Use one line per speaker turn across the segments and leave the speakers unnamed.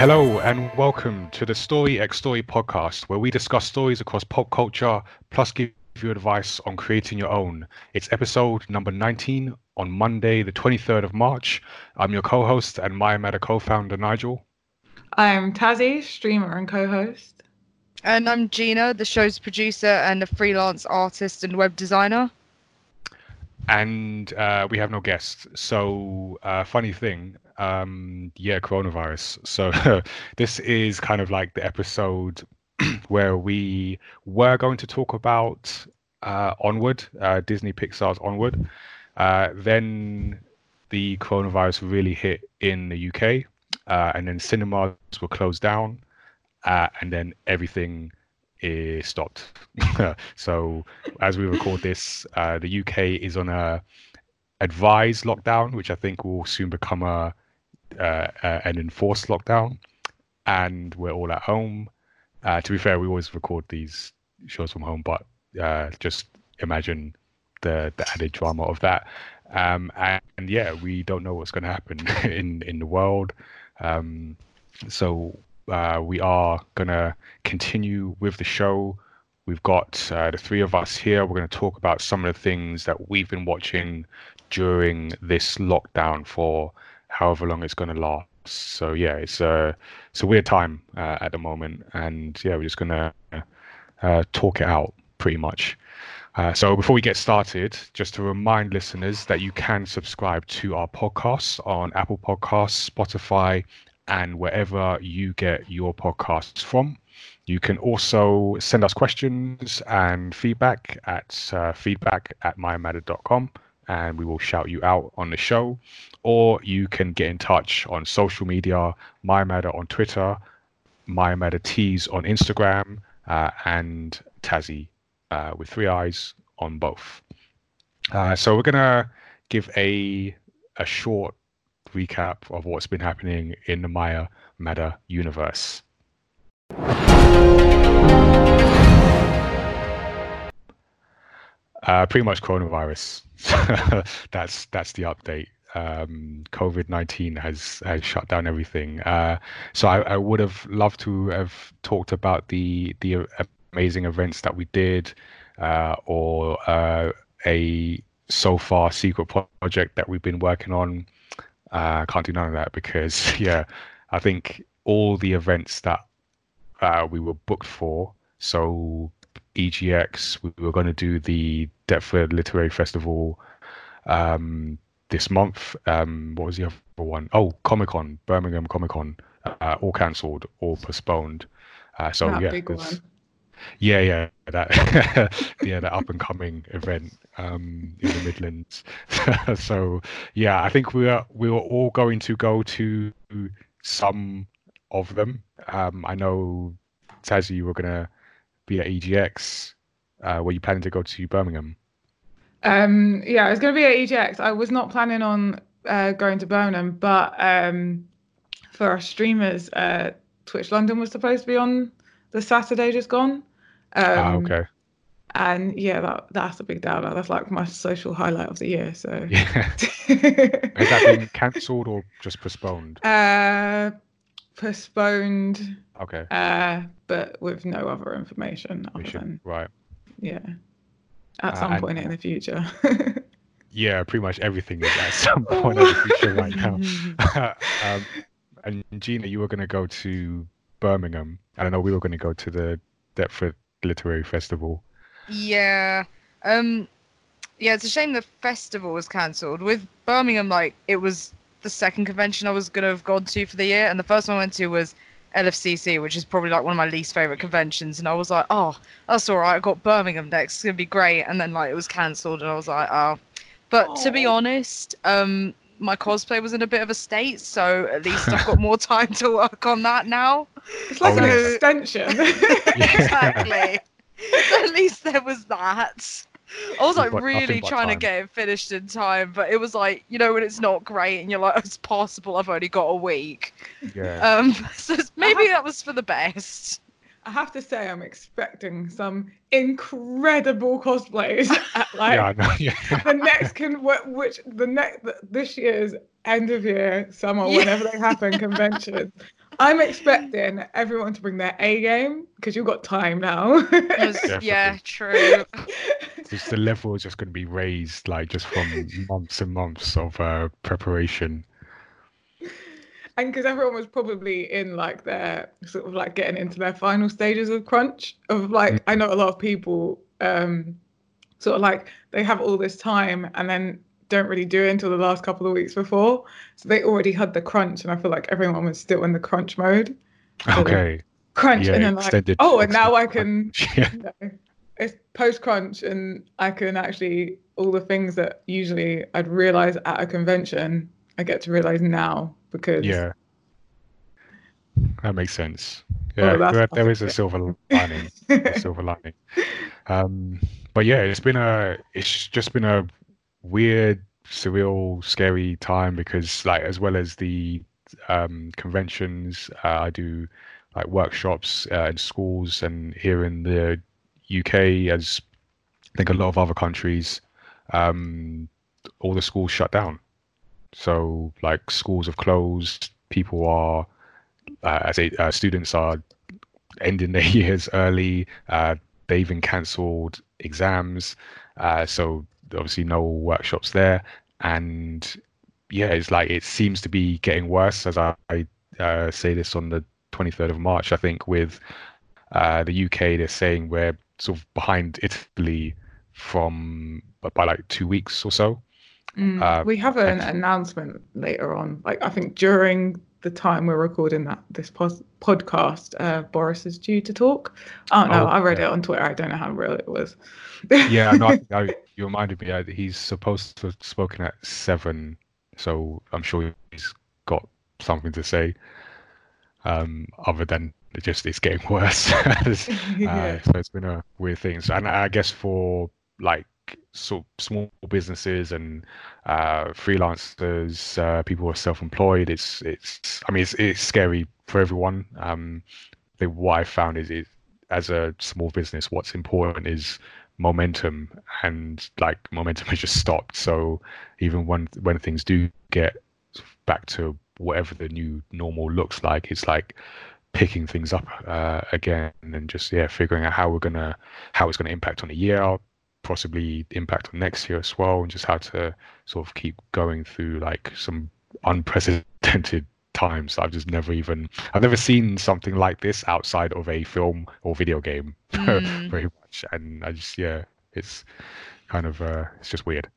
Hello and welcome to the Story X Story podcast, where we discuss stories across pop culture, plus give you advice on creating your own. It's episode number 19 on Monday, the 23rd of March. I'm your co-host and Maya Meta co-founder Nigel.
I'm Tazzy, streamer and co-host.
And I'm Gina, the show's producer and a freelance artist and web designer.
And uh, we have no guests. So, uh, funny thing, um, yeah, coronavirus. So, this is kind of like the episode where we were going to talk about uh, Onward, uh, Disney Pixar's Onward. Uh, then the coronavirus really hit in the UK, uh, and then cinemas were closed down, uh, and then everything is stopped. so as we record this, uh, the UK is on a advised lockdown, which I think will soon become a uh, uh, an enforced lockdown, and we're all at home. Uh, to be fair, we always record these shows from home, but uh, just imagine the the added drama of that. Um, and, and, yeah, we don't know what's going to happen in in the world. Um, so uh, we are going to continue with the show. We've got uh, the three of us here. We're going to talk about some of the things that we've been watching during this lockdown for however long it's going to last. So yeah, it's a it's a weird time uh, at the moment, and yeah, we're just going to uh, talk it out pretty much. Uh, so before we get started, just to remind listeners that you can subscribe to our podcasts on Apple Podcasts, Spotify, and wherever you get your podcasts from. You can also send us questions and feedback at uh, feedback at mayamatter.com and we will shout you out on the show. Or you can get in touch on social media, Mayamatter on Twitter, Mayamatter Tees on Instagram, uh, and Tazzy uh, with three eyes on both. Uh, so we're gonna give a a short recap of what's been happening in the Maya Meta universe. Uh, pretty much coronavirus. that's that's the update. Um, COVID nineteen has has shut down everything. Uh, so I, I would have loved to have talked about the the amazing events that we did, uh, or uh, a so far secret project that we've been working on. I uh, can't do none of that because yeah, I think all the events that uh, we were booked for. So EGX, we were going to do the Deptford Literary Festival um, this month. Um, what was the other one? Oh, Comic Con, Birmingham Comic Con, uh, all cancelled, all postponed. Uh, so
that
yeah, yeah, yeah, that yeah, that up and coming event um, in the Midlands. so yeah, I think we are we were all going to go to some of them. Um, I know Tazzy, you were gonna be at EGX. Uh, were you planning to go to Birmingham?
Um, yeah, I was going to be at EGX. I was not planning on uh, going to Birmingham, but um, for our streamers, uh, Twitch London was supposed to be on the Saturday just gone.
Ah, um, ah, okay.
And yeah, that that's a big downer. That's like my social highlight of the year. So
yeah, has that been cancelled or just postponed?
Uh, postponed.
Okay.
Uh, but with no other information other should, than
right.
Yeah at some uh, point in the future.
yeah, pretty much everything is at some point in the future right now. um, and Gina, you were going to go to Birmingham. I don't know. We were going to go to the Deptford Literary Festival.
Yeah. Um. Yeah, it's a shame the festival was cancelled. With Birmingham, like it was the second convention I was gonna have gone to for the year, and the first one I went to was LFCC, which is probably like one of my least favorite conventions. And I was like, oh, that's all right. I got Birmingham next. It's gonna be great. And then like it was cancelled, and I was like, oh. But Aww. to be honest, um, my cosplay was in a bit of a state, so at least I've got more time to work on that now.
It's like oh, an yeah. extension.
exactly. so at least there was that. I was like really trying to get it finished in time, but it was like you know when it's not great and you're like it's possible I've only got a week.
Yeah.
Um. So maybe have, that was for the best.
I have to say I'm expecting some incredible cosplays at like
yeah, know, yeah.
the next can which the next this year's end of year summer yeah. whenever they happen convention. I'm expecting everyone to bring their A game because you've got time now.
yeah, true.
Just the level is just going to be raised, like just from months and months of uh, preparation.
And because everyone was probably in like their sort of like getting into their final stages of crunch of like mm. I know a lot of people um sort of like they have all this time and then don't really do it until the last couple of weeks before. So they already had the crunch, and I feel like everyone was still in the crunch mode.
So okay.
Crunch, yeah, and then like, oh, and now I can. Yeah. You know, it's post crunch, and I can actually all the things that usually I'd realize at a convention, I get to realize now because.
Yeah. That makes sense. Yeah, oh, there, there is a silver lining. a silver lining. Um, but yeah, it's been a. It's just been a weird, surreal, scary time because, like, as well as the um, conventions, uh, I do like workshops uh, in schools and here in the UK, as I think a lot of other countries, um, all the schools shut down. So, like, schools have closed. People are, uh, as a, uh, students are ending their years early. Uh, they even cancelled exams. Uh, so obviously no workshops there, and yeah, it's like it seems to be getting worse. As I, I uh, say this on the 23rd of March, I think with uh, the UK, they're saying we're sort of behind Italy from by like two weeks or so.
Mm, uh, we have an and, announcement later on. Like I think during the time we're recording that this pos- podcast, uh, Boris is due to talk. Oh no, oh, I read yeah. it on Twitter. I don't know how real it was.
yeah, no, I, you reminded me. Uh, he's supposed to have spoken at seven, so I'm sure he's got something to say. Um, other than just it's getting worse. uh, so it's been a weird thing. So, and I guess for like sort of small businesses and uh, freelancers, uh, people who are self-employed, it's it's. I mean, it's it's scary for everyone. Um, the, what I found is, it as a small business, what's important is momentum and like momentum has just stopped so even when when things do get back to whatever the new normal looks like it's like picking things up uh, again and just yeah figuring out how we're gonna how it's gonna impact on a year possibly impact on next year as well and just how to sort of keep going through like some unprecedented times. I've just never even i've never seen something like this outside of a film or video game mm. very much and i just yeah it's kind of uh it's just weird.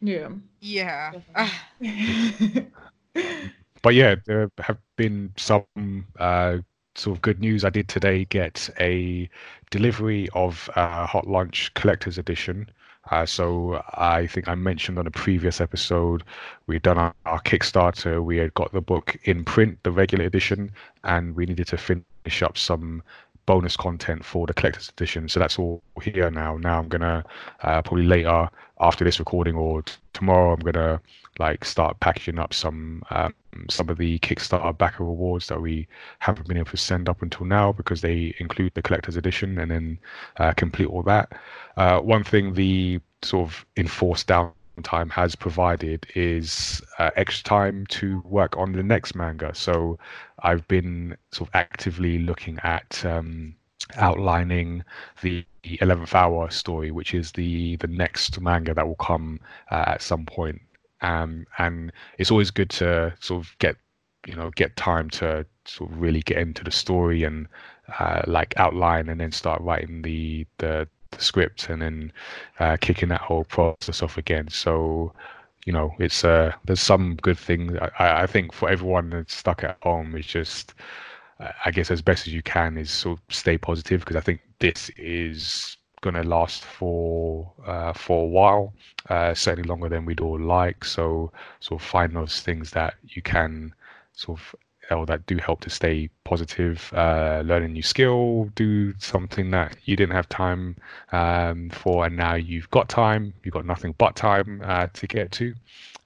Yeah.
Yeah
but yeah there have been some uh sort of good news i did today get a delivery of uh, hot lunch collector's edition uh, so I think I mentioned on a previous episode, we'd done our, our, Kickstarter. We had got the book in print, the regular edition, and we needed to finish up some bonus content for the collector's edition. So that's all here now. Now I'm gonna uh, probably later after this recording or t- tomorrow I'm gonna like start packaging up some um, some of the Kickstarter backer rewards that we haven't been able to send up until now because they include the collector's edition and then uh, complete all that. Uh, one thing the sort of enforced downtime has provided is uh, extra time to work on the next manga. So I've been sort of actively looking at um, outlining the 11th hour story, which is the the next manga that will come uh, at some point. Um, and it's always good to sort of get you know get time to sort of really get into the story and uh, like outline and then start writing the the, the script and then uh, kicking that whole process off again. So you know it's uh there's some good things I, I think for everyone that's stuck at home it's just I guess as best as you can is sort of stay positive because I think this is going to last for uh, for a while, uh, certainly longer than we'd all like. So sort of find those things that you can sort of or that do help to stay positive, uh, learn a new skill, do something that you didn't have time um, for, and now you've got time, you've got nothing but time uh, to get to,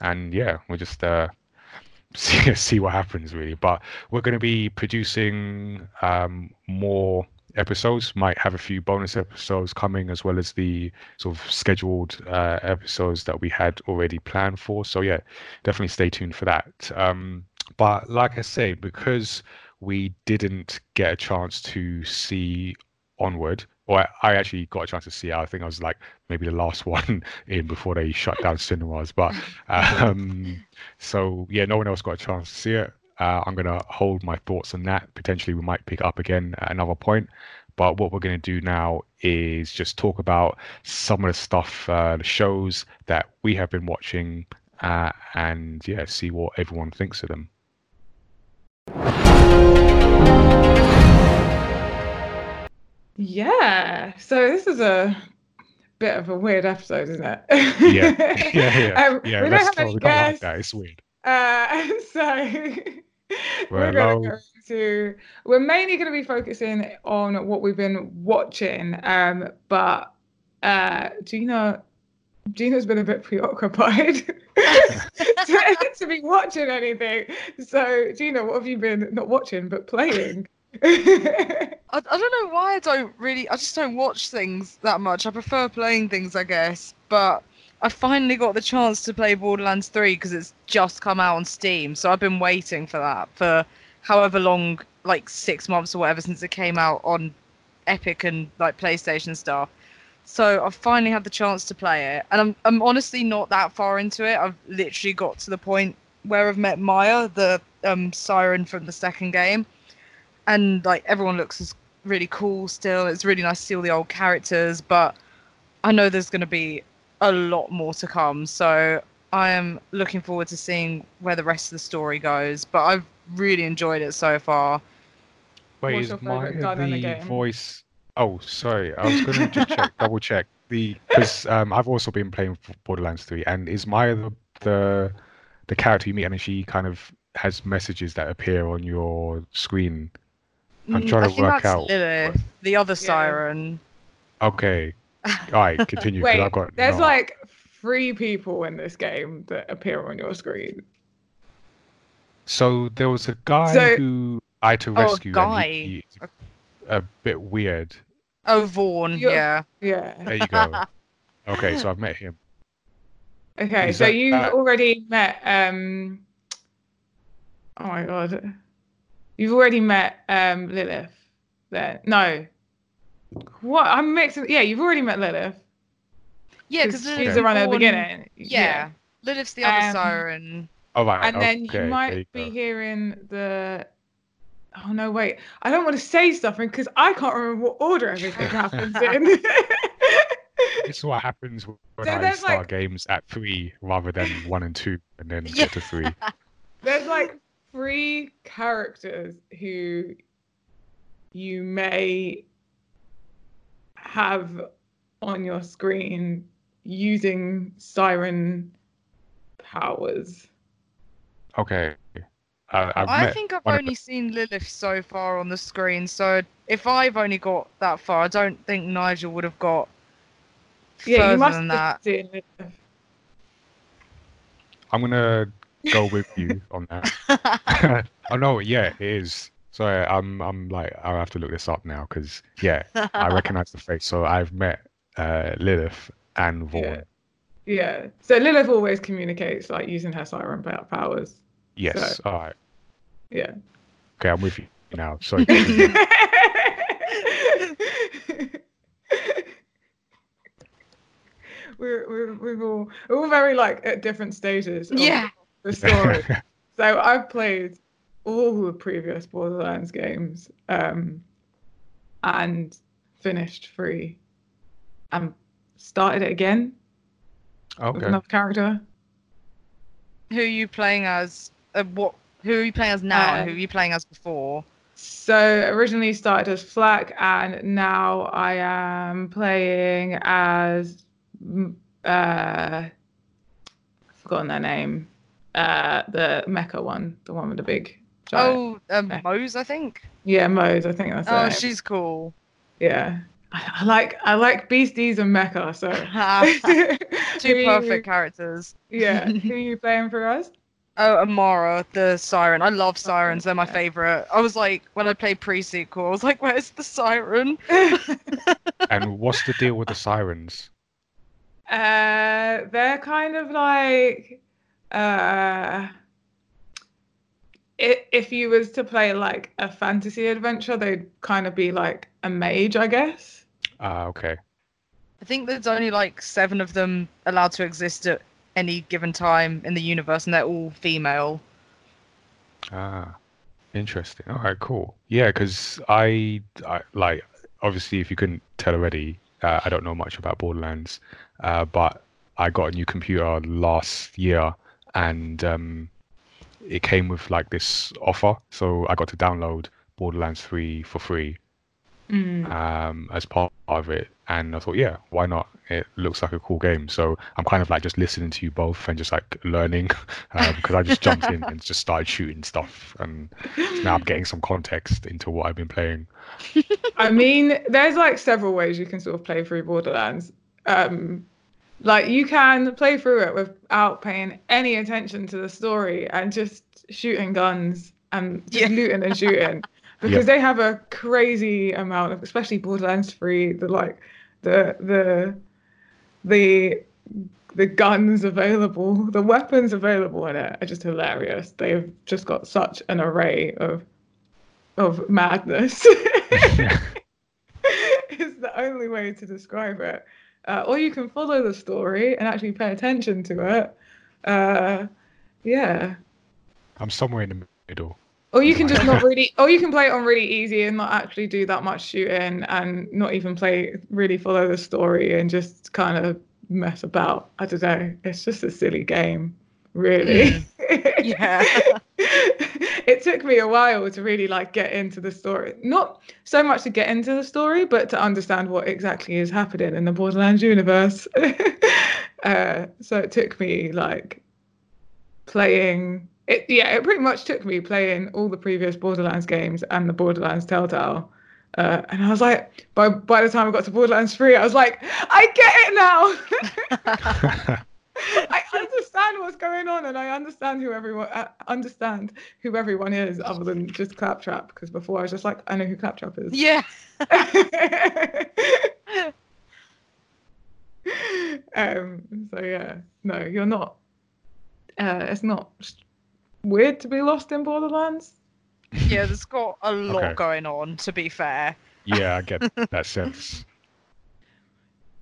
and yeah, we'll just uh, see see what happens really. But we're going to be producing um, more episodes. Might have a few bonus episodes coming, as well as the sort of scheduled uh, episodes that we had already planned for. So yeah, definitely stay tuned for that. Um, but like I say, because we didn't get a chance to see Onward. Or I, I actually got a chance to see it. I think I was like maybe the last one in before they shut down cinemas. But um, so yeah, no one else got a chance to see it. Uh, I'm gonna hold my thoughts on that. Potentially, we might pick up again at another point. But what we're going to do now is just talk about some of the stuff, uh, the shows that we have been watching, uh, and yeah, see what everyone thinks of them.
Yeah. So this is a bit of a weird episode, isn't it?
Yeah, yeah, yeah.
Um,
yeah,
we don't have any
like
guests.
that. It's weird.
Uh, so we're going to go to. We're mainly going to be focusing on what we've been watching. Um, but uh, Gina, Gina's been a bit preoccupied to, to be watching anything. So Gina, what have you been not watching but playing?
I, I don't know why I don't really. I just don't watch things that much. I prefer playing things, I guess. But I finally got the chance to play Borderlands 3 because it's just come out on Steam. So I've been waiting for that for however long, like six months or whatever, since it came out on Epic and like PlayStation stuff. So I've finally had the chance to play it, and I'm I'm honestly not that far into it. I've literally got to the point where I've met Maya, the um, siren from the second game, and like everyone looks as really cool still. It's really nice to see all the old characters, but I know there's going to be a lot more to come. So I am looking forward to seeing where the rest of the story goes. But I've really enjoyed it so far.
Wait,
What's
is my
favourite gun in the
the voice? Oh, sorry. I was gonna just check, double check the because um, I've also been playing Borderlands 3, and is Maya the the the character you meet, and she kind of has messages that appear on your screen. I'm
Mm,
trying
I
to
think
work
that's
out
Lilith, the other
Yeah.
siren.
Okay, all right, continue. 'cause
Wait,
I've got
there's
no-
like three people in this game that appear on your screen.
So there was a guy
So-
who I had to
Oh, a
rescue, and
guy.
he, a bit weird.
Oh, Vaughn.
You're-
Yeah.
Yeah.
There you go. Okay, so I've met him.
Okay,
Is
so
that-
you've
that-
already met um oh my god. You've already met um Lilith There. No. What I'm mixing yeah, you've already met Lilith.
Yeah,
'cause
because
she's the one at the beginning.
Yeah. Lilith's the other
Um,
siren.
right,
And then
okay,
you
there
might be
go.
hearing the Oh no, wait. I don't want to say something because I can't remember what order everything happens in.
It's what happens when
So
I start
like-
games at three rather than one and two, and then
Yeah.
get to three.
There's like three characters who you may have on your screen using siren powers.
Okay. I've
I think I've
one of
only seen Lilith so far on the screen, so if I've only got that far, I don't think Nigel would have got
Yeah,
further
you must
than
have
that.
seen it.
I'm gonna go with you on that. oh no, yeah, it is. Sorry, I'm I'm like I'll have to look this up now because yeah, I recognize the face. So I've met uh, Lilith and Vaughn.
Yeah. Yeah. So Lilith always communicates like using her siren powers.
Yes.
So-
All right.
Yeah.
Okay, I'm with you now. Sorry.
we're, we're, we're all we're all very like at different stages of
Yeah.
the story. so I've played all the previous Borderlands games um, and finished free and started it again with
okay.
another character.
Who are you playing as? Uh, what? Who are you playing as now? and who are you playing as before?
So originally started as FL4K, and now I am playing as uh, I've forgotten their name. Uh, the mecha one, the one with the big. Giant-
Oh, um,
Okay.
Moze, I think.
yeah, Moze. I think that's. her
Oh,
name.
she's cool.
yeah. I, I like I like beasties and mecha. So
Two perfect characters.
Yeah, who are you playing for us?
Oh, Amara, the siren. I love sirens. They're my favorite. I was like, when I played pre-sequel, I was like, where's the siren?
And what's the deal with the sirens?
Uh, they're kind of like uh, i if you was to play like a fantasy adventure, they'd kind of be like a mage, I guess.
Ah, okay.
I think there's only like seven of them allowed to exist at any given time in the universe, and they're all female.
Ah, interesting. All right, cool. Yeah, because I, I like obviously if you couldn't tell already, uh, I don't know much about Borderlands, uh, but I got a new computer last year, and um, it came with like this offer, so I got to download Borderlands 3 for free
Mm.
um, as part of it. And I thought, yeah, why not? It looks like a cool game. So I'm kind of like just listening to you both and just like learning because I just jumped in and just started shooting stuff. And now I'm getting some context into what I've been playing.
I mean, there's like several ways you can sort of play through Borderlands. Um, like you can play through it without paying any attention to the story and just shooting guns and just
Yeah.
looting and shooting because they have a crazy amount of, especially Borderlands 3, the like the the the the guns available, the weapons available in it are just hilarious. They've just got such an array of of madness. it's the only way to describe it. Uh, or you can follow the story and actually pay attention to it. Uh, yeah.
I'm somewhere in the middle.
Or you can just not really, or you can play it on really easy and not actually do that much shooting and not even play, really follow the story and just kind of mess about. I don't know. It's just a silly game, really.
Yeah.
it took me a while to really like get into the story. Not so much to get into the story, but to understand what exactly is happening in the Borderlands universe. uh, so it took me like playing it yeah, it pretty much took me playing all the previous Borderlands games and the Borderlands Telltale. Uh, and I was like, by by the time I got to Borderlands 3, I was like, I get it now. I understand what's going on, and I understand who everyone uh, understand who everyone is, other than just Claptrap. Because before I was just like, I know who Claptrap is.
yeah.
um. So yeah, no, you're not. Uh, it's not weird to be lost in Borderlands.
Yeah, there's got a lot
Okay.
going on, to be fair.
yeah, I get that sense.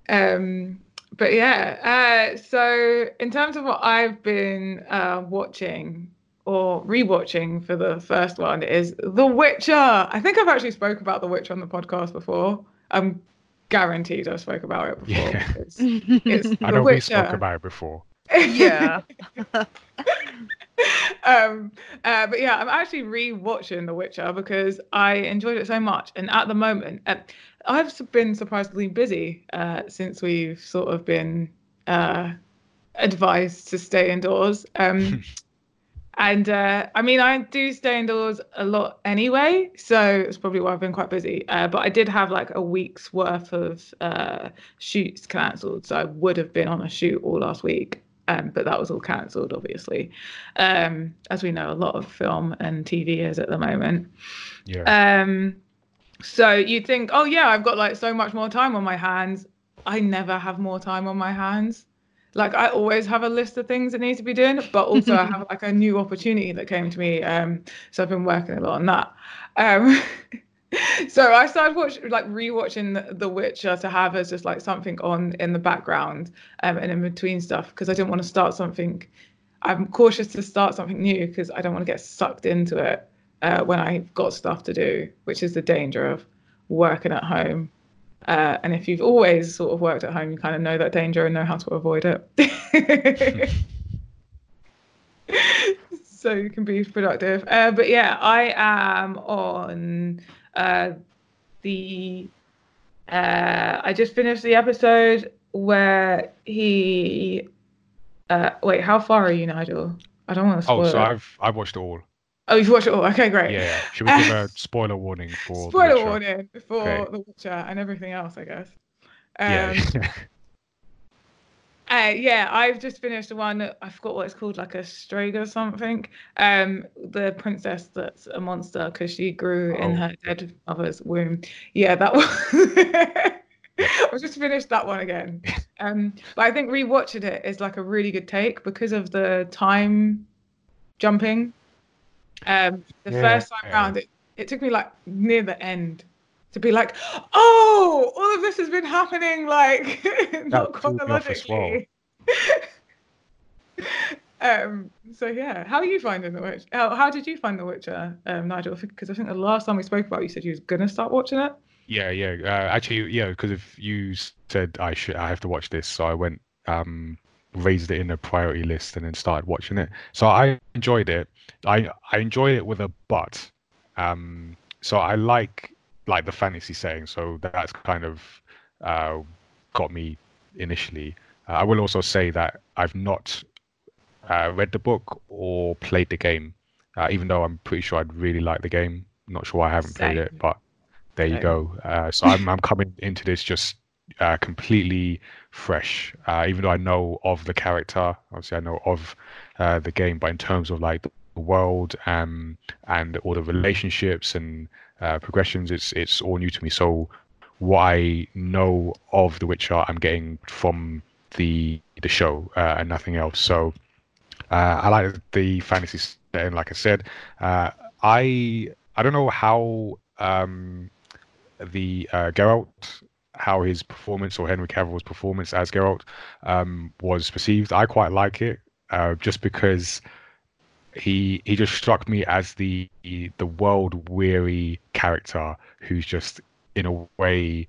Um, but yeah, uh, so in terms of what I've been uh, watching or rewatching for the first one is The Witcher. I think I've actually spoke about The Witcher on the podcast before. I'm guaranteed I've spoke about it before.
Yeah.
because It's
I
The
know we spoke
Witcher.
about it before.
Yeah.
um, uh, but yeah, I'm actually re-watching The Witcher because I enjoyed it so much, and at the moment, uh, I've been surprisingly busy uh, since we've sort of been uh, advised to stay indoors. Um, and uh, I mean, I do stay indoors a lot anyway, so it's probably why I've been quite busy. Uh, but I did have like a week's worth of uh, shoots cancelled, so I would have been on a shoot all last week. Um, but that was all cancelled, obviously. Um, as we know, a lot of film and TV is at the moment.
Yeah.
Um, so you'd think, oh yeah, I've got like so much more time on my hands. I never have more time on my hands. Like I always have a list of things that need to be doing, but also I have like a new opportunity that came to me. Um, so I've been working a lot on that. So I started watching, like rewatching The, the Witcher to have as just like something on in the background um, and in between stuff because I didn't want to start something. I'm cautious to start something new because I don't want to get sucked into it uh, when I've got stuff to do, which is the danger of working at home. Uh, and if you've always sort of worked at home, you kind of know that danger and know how to avoid it. so you can be productive. Uh, but yeah, I am on uh, the. Uh, I just finished the episode where he. Uh, wait, how far are you, Nigel? I don't want to spoil
Oh, so
it.
I've I've watched it all.
Oh, you've watched it all. Okay, great.
Yeah, yeah. Should we give a spoiler warning for The
Spoiler warning for
Okay.
The Witcher and everything else, I guess. Um,
Yeah.
Uh, yeah, I've just finished the one. I forgot what it's called, like a Strega or something. Um, the princess that's a monster because she grew in
Oh.
her dead mother's womb. Yeah, that one. I've just finished that one again. Um, but I think rewatching it is like a really good take because of the time jumping. Um, the
Yeah.
first time round, it, it took me like near the end to be like, oh, all of this has been happening like not
threw me off as well.
chronologically. um. So yeah, how are you finding The Witch? How, how did you find The Witcher, um, Nigel? Because I think the last time we spoke about, it, you said you was gonna start watching it.
Yeah, yeah. Uh, actually, yeah, because if you said I should, I have to watch this, so I went, um, raised it in a priority list and then started watching it. So I enjoyed it. I I enjoyed it with a but. Um, so I like like the fantasy setting, so that's kind of uh, got me initially. Uh, I will also say that I've not uh, read the book or played the game, uh, even though I'm pretty sure I'd really like the game. not sure why I haven't played it, but there you go. Uh, so I'm I'm coming into this just uh, completely fresh. Uh, even though I know of the character, obviously I know of uh, the game, but in terms of like the world um, and all the relationships and uh, progressions, it's it's all new to me. So what I know of The Witcher, I'm getting from the the show uh, and nothing else. So uh, I like the fantasy setting, like I said. Uh, I I don't know how um, the uh, Geralt, how his performance or Henry Cavill's performance as Geralt um, was perceived. I quite like it, uh, just because he he just struck me as the the world weary character who's just in a way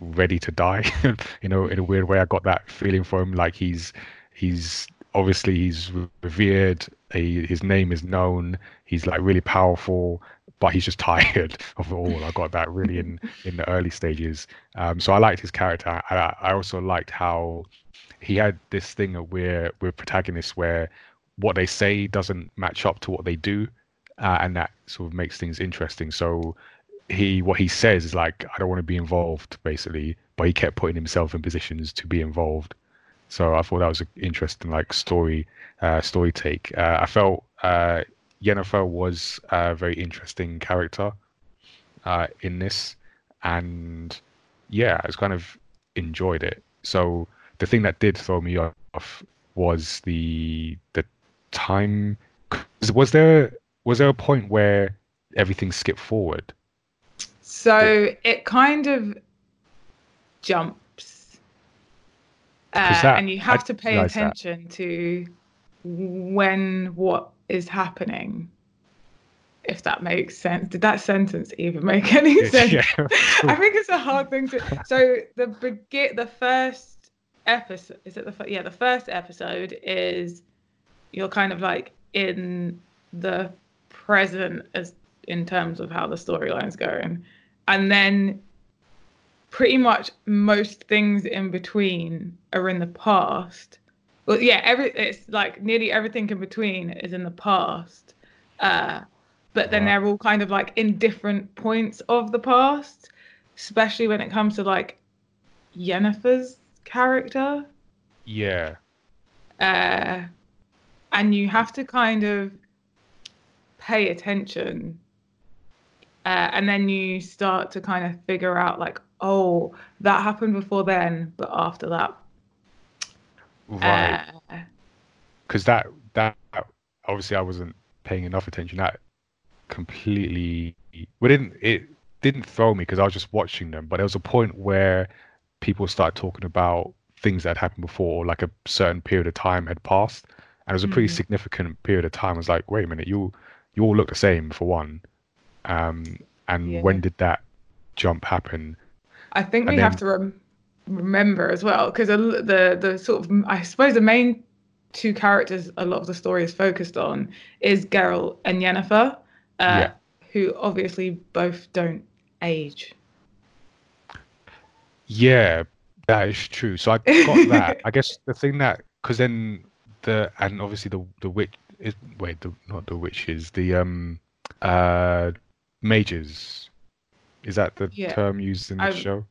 ready to die. you know, in a weird way, I got that feeling for him. Like he's he's obviously he's revered. He, his name is known. He's like really powerful, but he's just tired of it all. I got that really in in the early stages. Um, so I liked his character. I, I also liked how he had this thing where with protagonists where what they say doesn't match up to what they do, uh, and that sort of makes things interesting. So he what he says is like I don't want to be involved basically, but he kept putting himself in positions to be involved. So I thought that was an interesting like story uh, story take. Uh, I felt uh, Yennefer was a very interesting character uh, in this, and yeah, I was kind of enjoyed it. So the thing that did throw me off was the the time. Was there was there a point where everything skipped forward?
So it kind of jumps, Uh,
that-
and you
I
have to pay
realised that.
attention to when what is happening. If that makes sense. Did that sentence even make any sense?
yeah.
I think it's a hard thing to. So the begin the first episode is it the yeah the first episode is you're kind of like in the present as in terms of how the storyline's going, and then pretty much most things in between are in the past. Well, yeah, every it's like nearly everything in between is in the past. Uh, but then they're all kind of like in different points of the past, especially when it comes to like Yennefer's character.
yeah.
Uh, and you have to kind of pay attention. Uh, and then you start to kind of figure out, like, oh, that happened before then, but after that.
Right.
Uh,
because that that obviously I wasn't paying enough attention. That completely we didn't it didn't throw me because I was just watching them. But there was a point where people started talking about things that happened before, like a certain period of time had passed, and it was a pretty
Mhm.
significant period of time. I was like, wait a minute, you you all look the same for one, um, and
Yeah.
when did that jump happen?
I think
And
we have to rem- remember as well because the the sort of I suppose the main two characters a lot of the story is focused on is Geralt and Yennefer, uh,
Yeah.
who obviously both don't age.
Yeah, that is true. So I got that. I guess the thing that because then the and obviously the the witch is wait the not the witches the um uh mages is that the
Yeah.
term used in the show?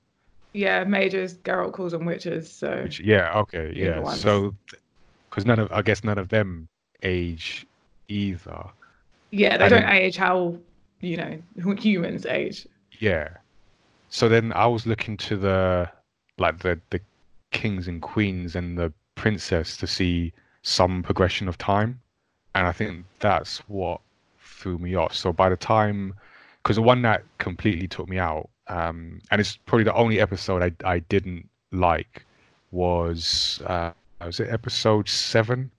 Yeah, mages. Geralt calls them witches. So
yeah okay yeah so because none of I guess none of them age either.
yeah, they
and
don't
then-
age how you know humans age.
Yeah. So then I was looking to the like the the kings and queens and the princess to see some progression of time, and I think that's what threw me off. So by the time, because the one that completely took me out, um, and it's probably the only episode I I didn't like was uh, was it episode seven?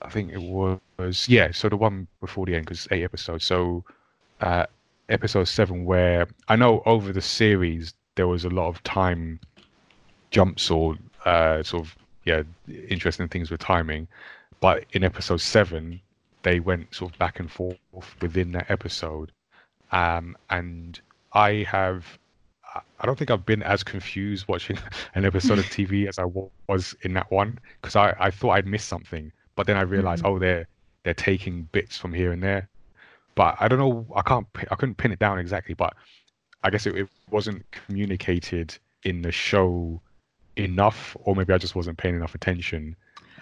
I think it was yeah. So the one before the end because eight episodes. So uh, episode seven, where I know over the series there was a lot of time jumps or uh, sort of yeah interesting things with timing, but in episode seven they went sort of back and forth within that episode, um, and I have I don't think I've been as confused watching an episode of TV as I was in that one because I, I thought I'd missed something, but then I realized,
Mhm.
oh, they're they're taking bits from here and there. But I don't know. I can't, I couldn't pin it down exactly. But I guess it, it wasn't communicated in the show enough, or maybe I just wasn't paying enough attention.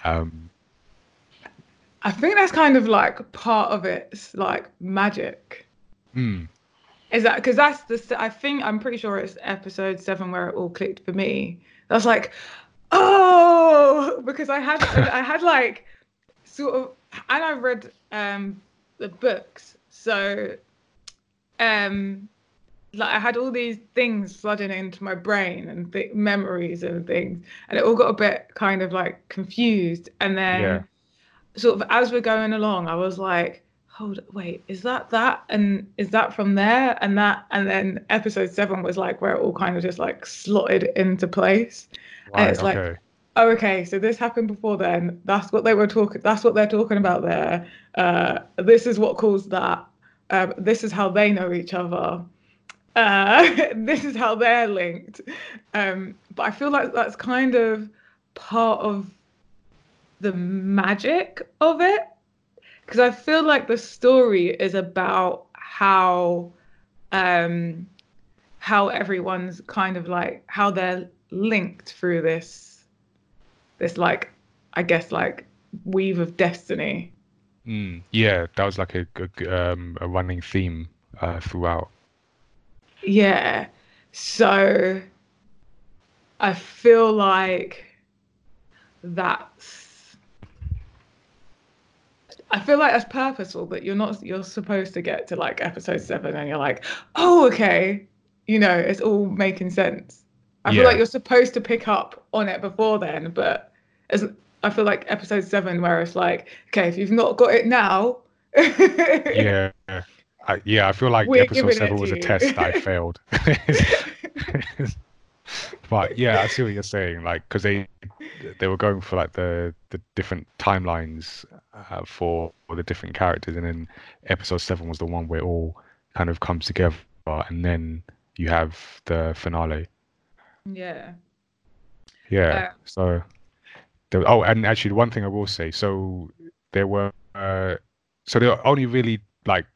Um,
I think that's kind of like part of its like magic.
mm,
Is that because that's the I think I'm pretty sure it's episode seven where it all clicked for me. I was like, oh, because I had I had like sort of and I read um the books, so um like I had all these things flooding into my brain and th- memories and things, and it all got a bit kind of like confused, and then
Yeah.
sort of as we're going along, I was like hold wait is that that and is that from there? And that and then episode seven was like where it all kind of just like slotted into place. And
right.
it's like- oh okay so this happened before then. That's what they were talking that's what they're talking about there. Uh this is what caused that. Um this is how they know each other uh this is how they're linked um but i feel like that's kind of part of the magic of it because I feel like the story is about how um how everyone's kind of like how they're linked through this this like I guess like weave of destiny.
Mm, yeah, that was like a, a um a running theme uh, throughout.
Yeah. So I feel like that's I feel like that's purposeful, but you're not you're supposed to get to like episode seven and you're like, oh okay, you know, it's all making sense. I feel like you're supposed to pick up on it before then, but as I feel like episode seven where it's like, okay, if you've not got it now,
Yeah, I, yeah. I feel like
We're
episode seven was a test I failed. but yeah, I see what you're saying. Like, because they they were going for like the the different timelines uh, for, for the different characters, and then episode seven was the one where it all kind of comes together, and then you have the finale.
yeah.
Yeah.
Uh,
so there, oh, and actually, one thing I will say, so there were uh, so there were only really like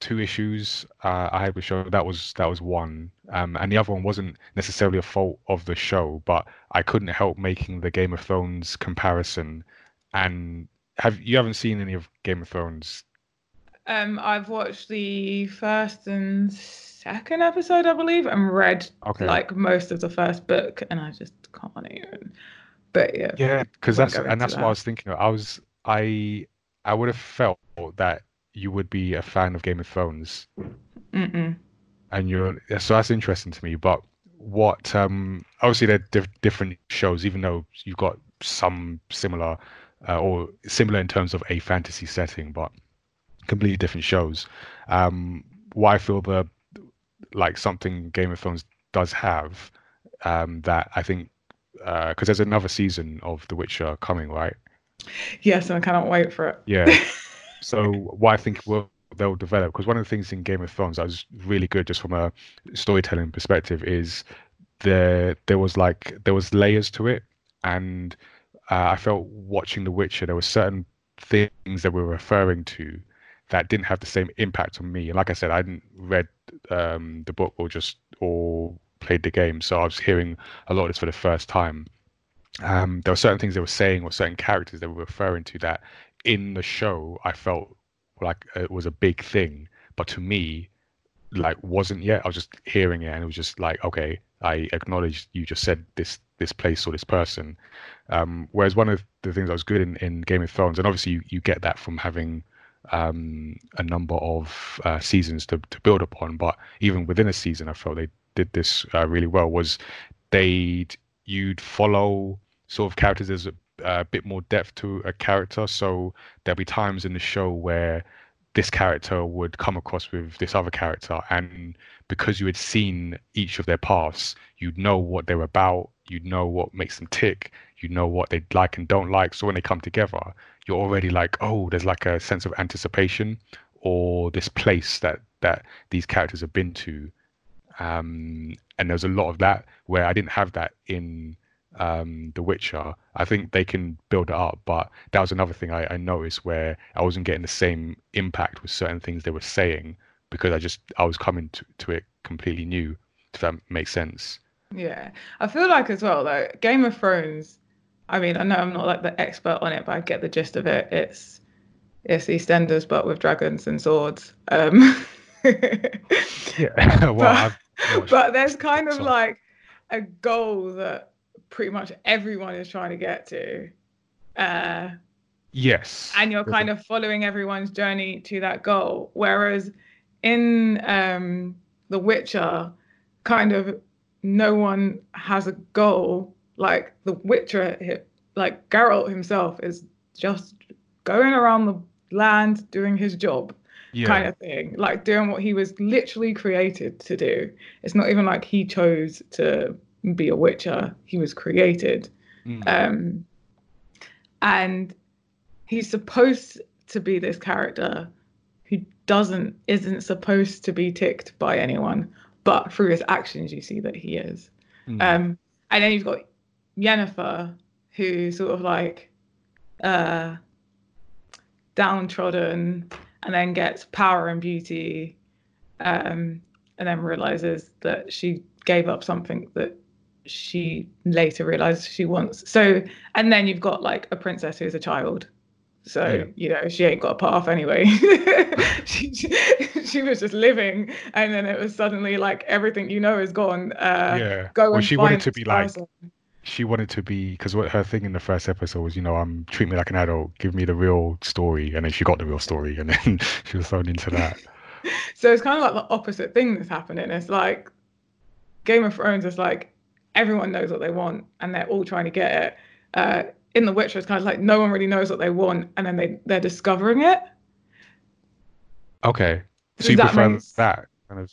two issues uh, I had with show. That was that was one, um, and the other one wasn't necessarily a fault of the show, but I couldn't help making the Game of Thrones comparison. And have you haven't seen any of Game of Thrones?
Um, I've watched the first and second episode, I believe, and read
Okay.
like most of the first book, and I just can't even. But yeah,
Yeah, because that's and that's what. I was thinking. Of. I was I I would have felt that you would be a fan of Game of Thrones,
Mm-mm.
and you're so that's interesting to me. But what um obviously they're diff- different shows, even though you've got some similar uh, or similar in terms of a fantasy setting, but completely different shows. Um, what I feel the like something Game of Thrones does have um that I think because there's another season of The Witcher coming, right?
yes, and I cannot wait for it.
Yeah. so why I think they'll develop because one of the things in Game of Thrones that was really good just from a storytelling perspective is there there was like there was layers to it. And uh, I felt watching The Witcher there were certain things that we're referring to that didn't have the same impact on me. And like I said I hadn't read um, the book or just or played the game. So I was hearing a lot of this for the first time. Um, there were certain things they were saying or certain characters they were referring to that in the show I felt like it was a big thing, but to me, like wasn't yet. I was just hearing it and it was just like, okay, I acknowledge you just said this this place or this person. Um, whereas one of the things that was good in, in Game of Thrones, and obviously you, you get that from having um, a number of uh, seasons to, to build upon. But even within a season, I felt they did this uh, really well. Was they'd you'd follow sort of characters there's a, bit more depth to a character, so there'll be times in the show where this character would come across with this other character and because you had seen each of their paths you'd know what they're about you'd know what makes them tick you know what they like and don't like. So when they come together you're already like oh there's like a sense of anticipation or this place that that these characters have been to. Um and there's a lot of that where i didn't have that in um the witcher i think they can build it up but that was another thing I, I noticed where i wasn't getting the same impact with certain things they were saying because i just i was coming to, to it completely new if that makes sense
Yeah, I feel like as well though Game of Thrones. I mean, I know I'm not like the expert on it, but I get the gist of it. It's it's EastEnders but with dragons and swords. Um,
yeah well
but, but there's kind of like a goal that pretty much everyone is trying to get to. Uh,
yes
and you're kind of following everyone's journey to that goal. Whereas in um, The Witcher, kind of no one has a goal. Like The Witcher, like Geralt himself is just going around the land doing his job,
yeah
kind of thing. Like doing what he was literally created to do. It's not even like he chose to be a Witcher, he was created.
Mm.
Um, and he's supposed to be this character who doesn't isn't supposed to be ticked by anyone, but through his actions you see that he is.
Mm.
Um, and then you've got Yennefer, who's sort of like uh, downtrodden, and then gets power and beauty, um, and then realizes that she gave up something that she later realizes she wants. So, and then you've got like a princess who's a child. So,
Yeah.
you know, she ain't got a path anyway. she, she was just living, and then it was suddenly like everything you know is gone. Uh,
yeah
Go
well
and
she wanted to be like
person.
she wanted to be because what her thing in the first episode was, you know, I'm treat me like an adult, give me the real story, and then she got the real story, and then she was thrown into that.
So it's kind of like the opposite thing that's happening. It's like Game of Thrones is like everyone knows what they want and they're all trying to get it. Uh, in The Witcher, it's kind of like no one really knows what they want and then they they're discovering it.
Okay, so
Does
you
that
prefer
make-
that kind of?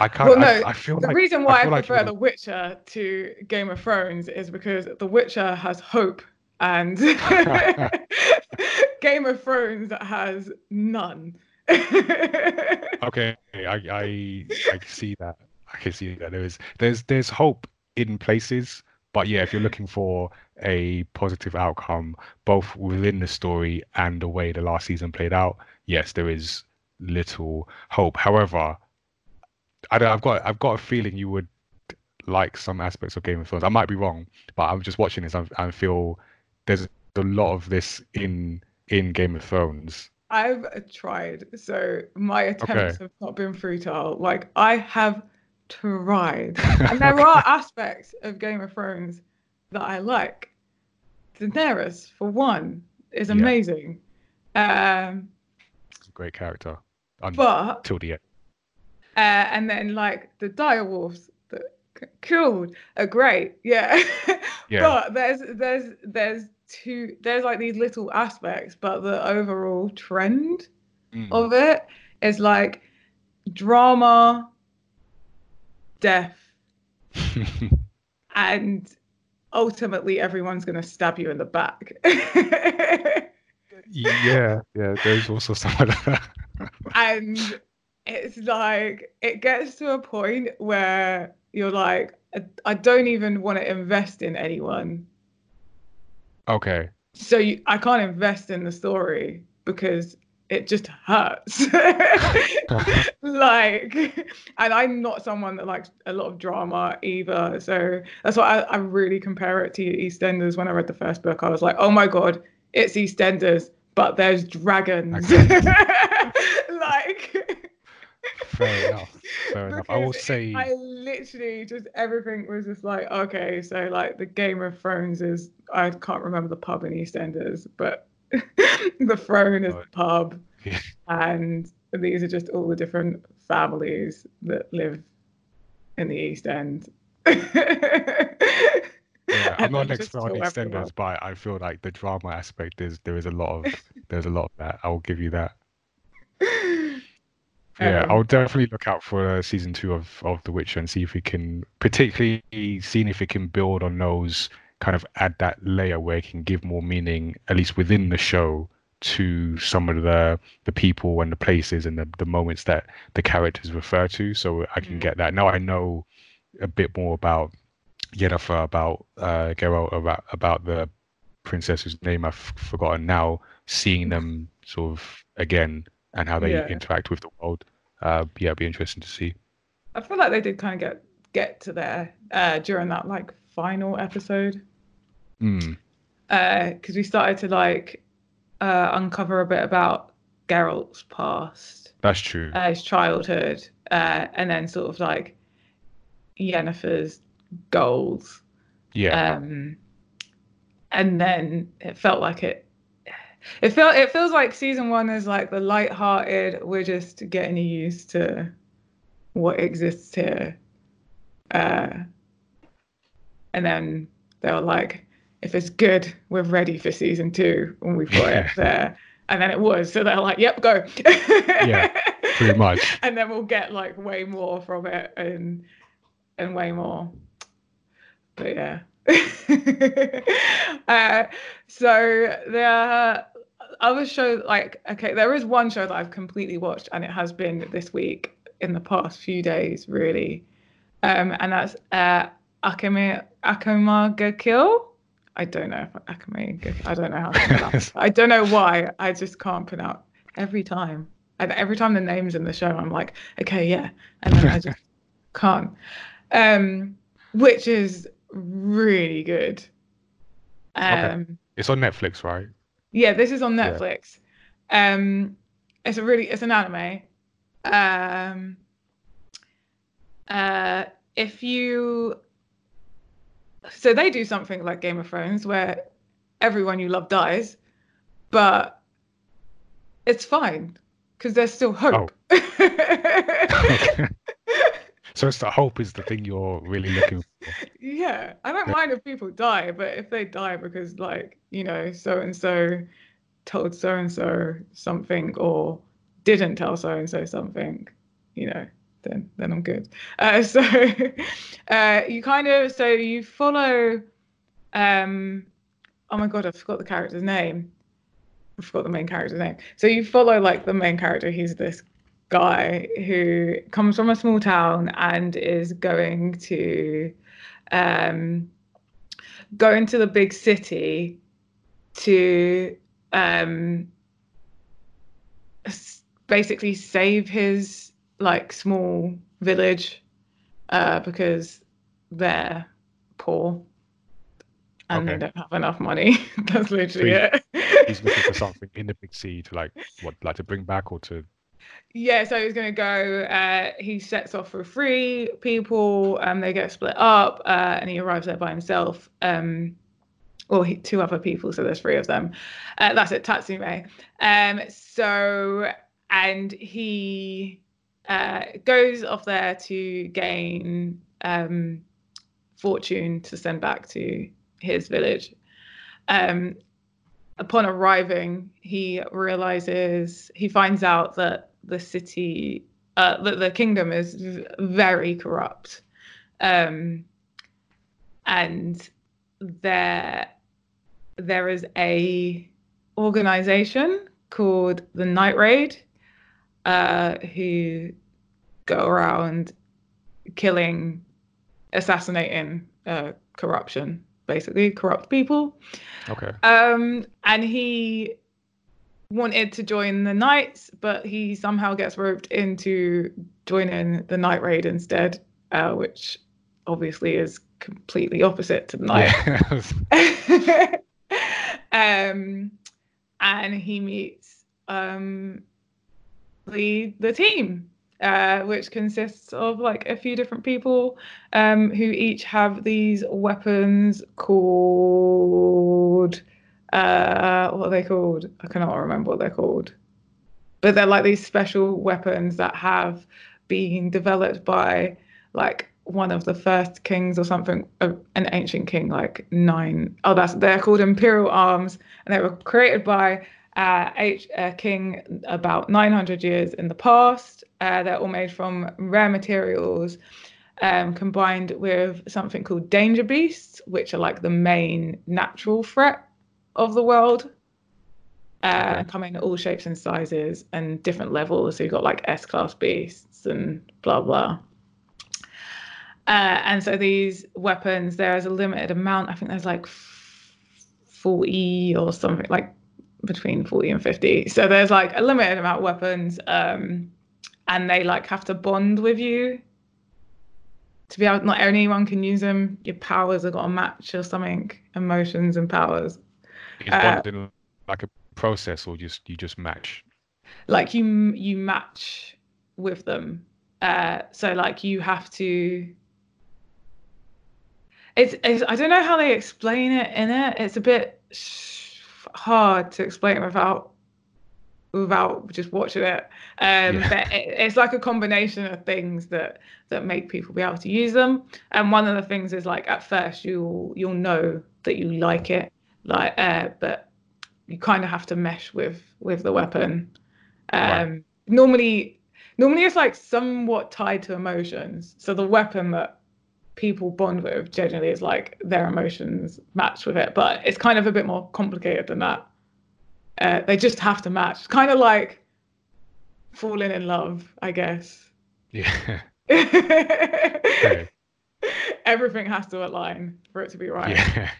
I can't.
Well, no,
I, I feel
The
like
reason why I,
like
prefer The Witcher to Game of Thrones is because The Witcher has hope and Game of Thrones has none.
Okay, I, I I see that. I can see that there is there's there's hope in places, but yeah, if you're looking for a positive outcome, both within the story and the way the last season played out, yes, there is little hope. However, I don't, I've got I've got a feeling you would like some aspects of Game of Thrones. I might be wrong, but I'm just watching this and I feel there's a lot of this in in Game of Thrones.
I've tried. So my attempts
Okay.
have not been futile. Like I have tried. And there are aspects of Game of Thrones that I like. Daenerys, for one, is
Yeah.
amazing. Um,
It's a great character
but
the end.
uh, and then like the direwolves that killed are great. Yeah.
Yeah.
But there's there's there's two there's like these little aspects, but the overall trend
Mm.
of it is like drama, death, and ultimately everyone's going to stab you in the back.
yeah, yeah. There's also some of that.
and it's like it gets to a point where you're like I, don't even want to invest in anyone
okay.
so you, i can't invest in the story because it just hurts like and i'm not someone that likes a lot of drama either so that's why I, I really compare it to eastenders when i read the first book i was like oh my god it's eastenders but there's dragons like
Fair enough. Fair enough. I will say.
I literally just everything was just like okay, so like the Game of Thrones is I can't remember the pub in EastEnders, but the throne is the pub.
Yeah.
and these are just all the different families that live in the East End.
Yeah, I'm not an expert on. EastEnders, but I feel like the drama aspect is there is a lot of there's a lot of that. I will give you that. Yeah,
Um,
I'll definitely look out for uh, season two of of The Witcher and see if we can, particularly seeing if it can build on those, kind of add that layer where it can give more meaning, at least within the show, to some of the the people and the places and the the moments that the characters refer to. So I can
Mm.
get that. Now I know a bit more about Yennefer, about uh, Geralt, about about the princess whose name I've forgotten now. Seeing them sort of again and how they
Yeah.
interact with the world. Uh, yeah, it'd be interesting to see.
I feel like they did kind of get get to there uh, during that like final episode
Mm,
because we started to like uh, uncover a bit about Geralt's past,
that's true.
uh, his childhood, uh, and then sort of like Yennefer's goals.
yeah,
Um, and then it felt like it. It felt it feels like season one is like the light-hearted. We're just getting used to what exists here, uh, and then they were like, if it's good, we're ready for season two, and we've got
Yeah.
it there. And then it was, so they're like, "Yep, go."
Yeah, pretty much.
and then we'll get like way more from it, and and way more. But yeah. uh, so the other show, like, okay, there is one show that I've completely watched, and it has been this week in the past few days, really. Um, and that's uh, Akame Akama ga Kill. I don't know if Akame ga- I don't know how to pronounce. I don't know why. I just can't pronounce every time. And every time the name's in the show, I'm like, okay, yeah. And then I just can't. Um, which is really good. Um,
It's on Netflix, right?
yeah, this is on
Yeah.
Netflix. Um, it's a really it's an anime. Um, uh, if you so they do something like Game of Thrones where everyone you love dies, but it's fine because there's still hope. Oh.
so it's the hope is the thing you're really looking for.
yeah, I don't
Yeah.
mind if people die, but if they die because like you know so and so told so and so something or didn't tell so and so something, you know, then then I'm good. Uh, so uh, you kind of so you follow. Um, oh my god, I forgot the character's name. I forgot the main character's name. So you follow like the main character. He's this guy who comes from a small town and is going to um, go into the big city to um, basically save his like small village uh, because they're poor and
Okay.
they don't have enough money. That's literally
he-
it.
He's looking for something in the big sea to like what like to bring back or to
Yeah, so he's gonna go. Uh, he sets off for three people. Um, they get split up, uh, and he arrives there by himself. Um, or he, two other people, so there's three of them. Uh, that's it, Tatsumi. Um, so and he uh, goes off there to gain um, fortune to send back to his village. Um, upon arriving, he realizes he finds out that the city, uh, that the kingdom is v- very corrupt, um, and there there is a organization called the Night Raid, uh, who go around killing, assassinating, uh, corruption, basically corrupt people.
okay.
Um, and he wanted to join the Knights, but he somehow gets roped into joining the Night Raid instead, uh, which obviously is completely opposite to the Night.
Yeah.
um, and he meets um, the the team, uh, which consists of like a few different people um, who each have these weapons called uh, what are they called? I cannot remember what they're called. but they're like these special weapons that have been developed by like one of the first kings or something, uh, an ancient king, like nine. Oh, that's they're called imperial arms, and they were created by uh, king about 900 years in the past. Uh, they're all made from rare materials, um, combined with something called danger beasts, which are like the main natural threat of the world. Uh,
Okay.
come in all shapes and sizes and different levels. So you've got like S class beasts and blah blah. Uh, and so these weapons, there is a limited amount. I think there's like 40 or something, like between 40 and 50. So there's like a limited amount of weapons. Um, and they like have to bond with you to be able, not anyone can use them. Your powers have got to match or something, emotions and powers.
Is
Uh,
bonding like a process, or just you just match?
like you you match with them uh so like you have to it's, it's i don't know how they explain it in it it's a bit sh- hard to explain without without just watching it um
Yeah.
but it, it's like a combination of things that that make people be able to use them and one of the things is like at first you'll you'll know that you like it like uh but you kind of have to mesh with with the weapon um
Right.
normally normally it's like somewhat tied to emotions so the weapon that people bond with generally is like their emotions match with it but it's kind of a bit more complicated than that uh, they just have to match it's kind of like falling in love i guess
Yeah. Okay.
everything has to align for it to be right
Yeah.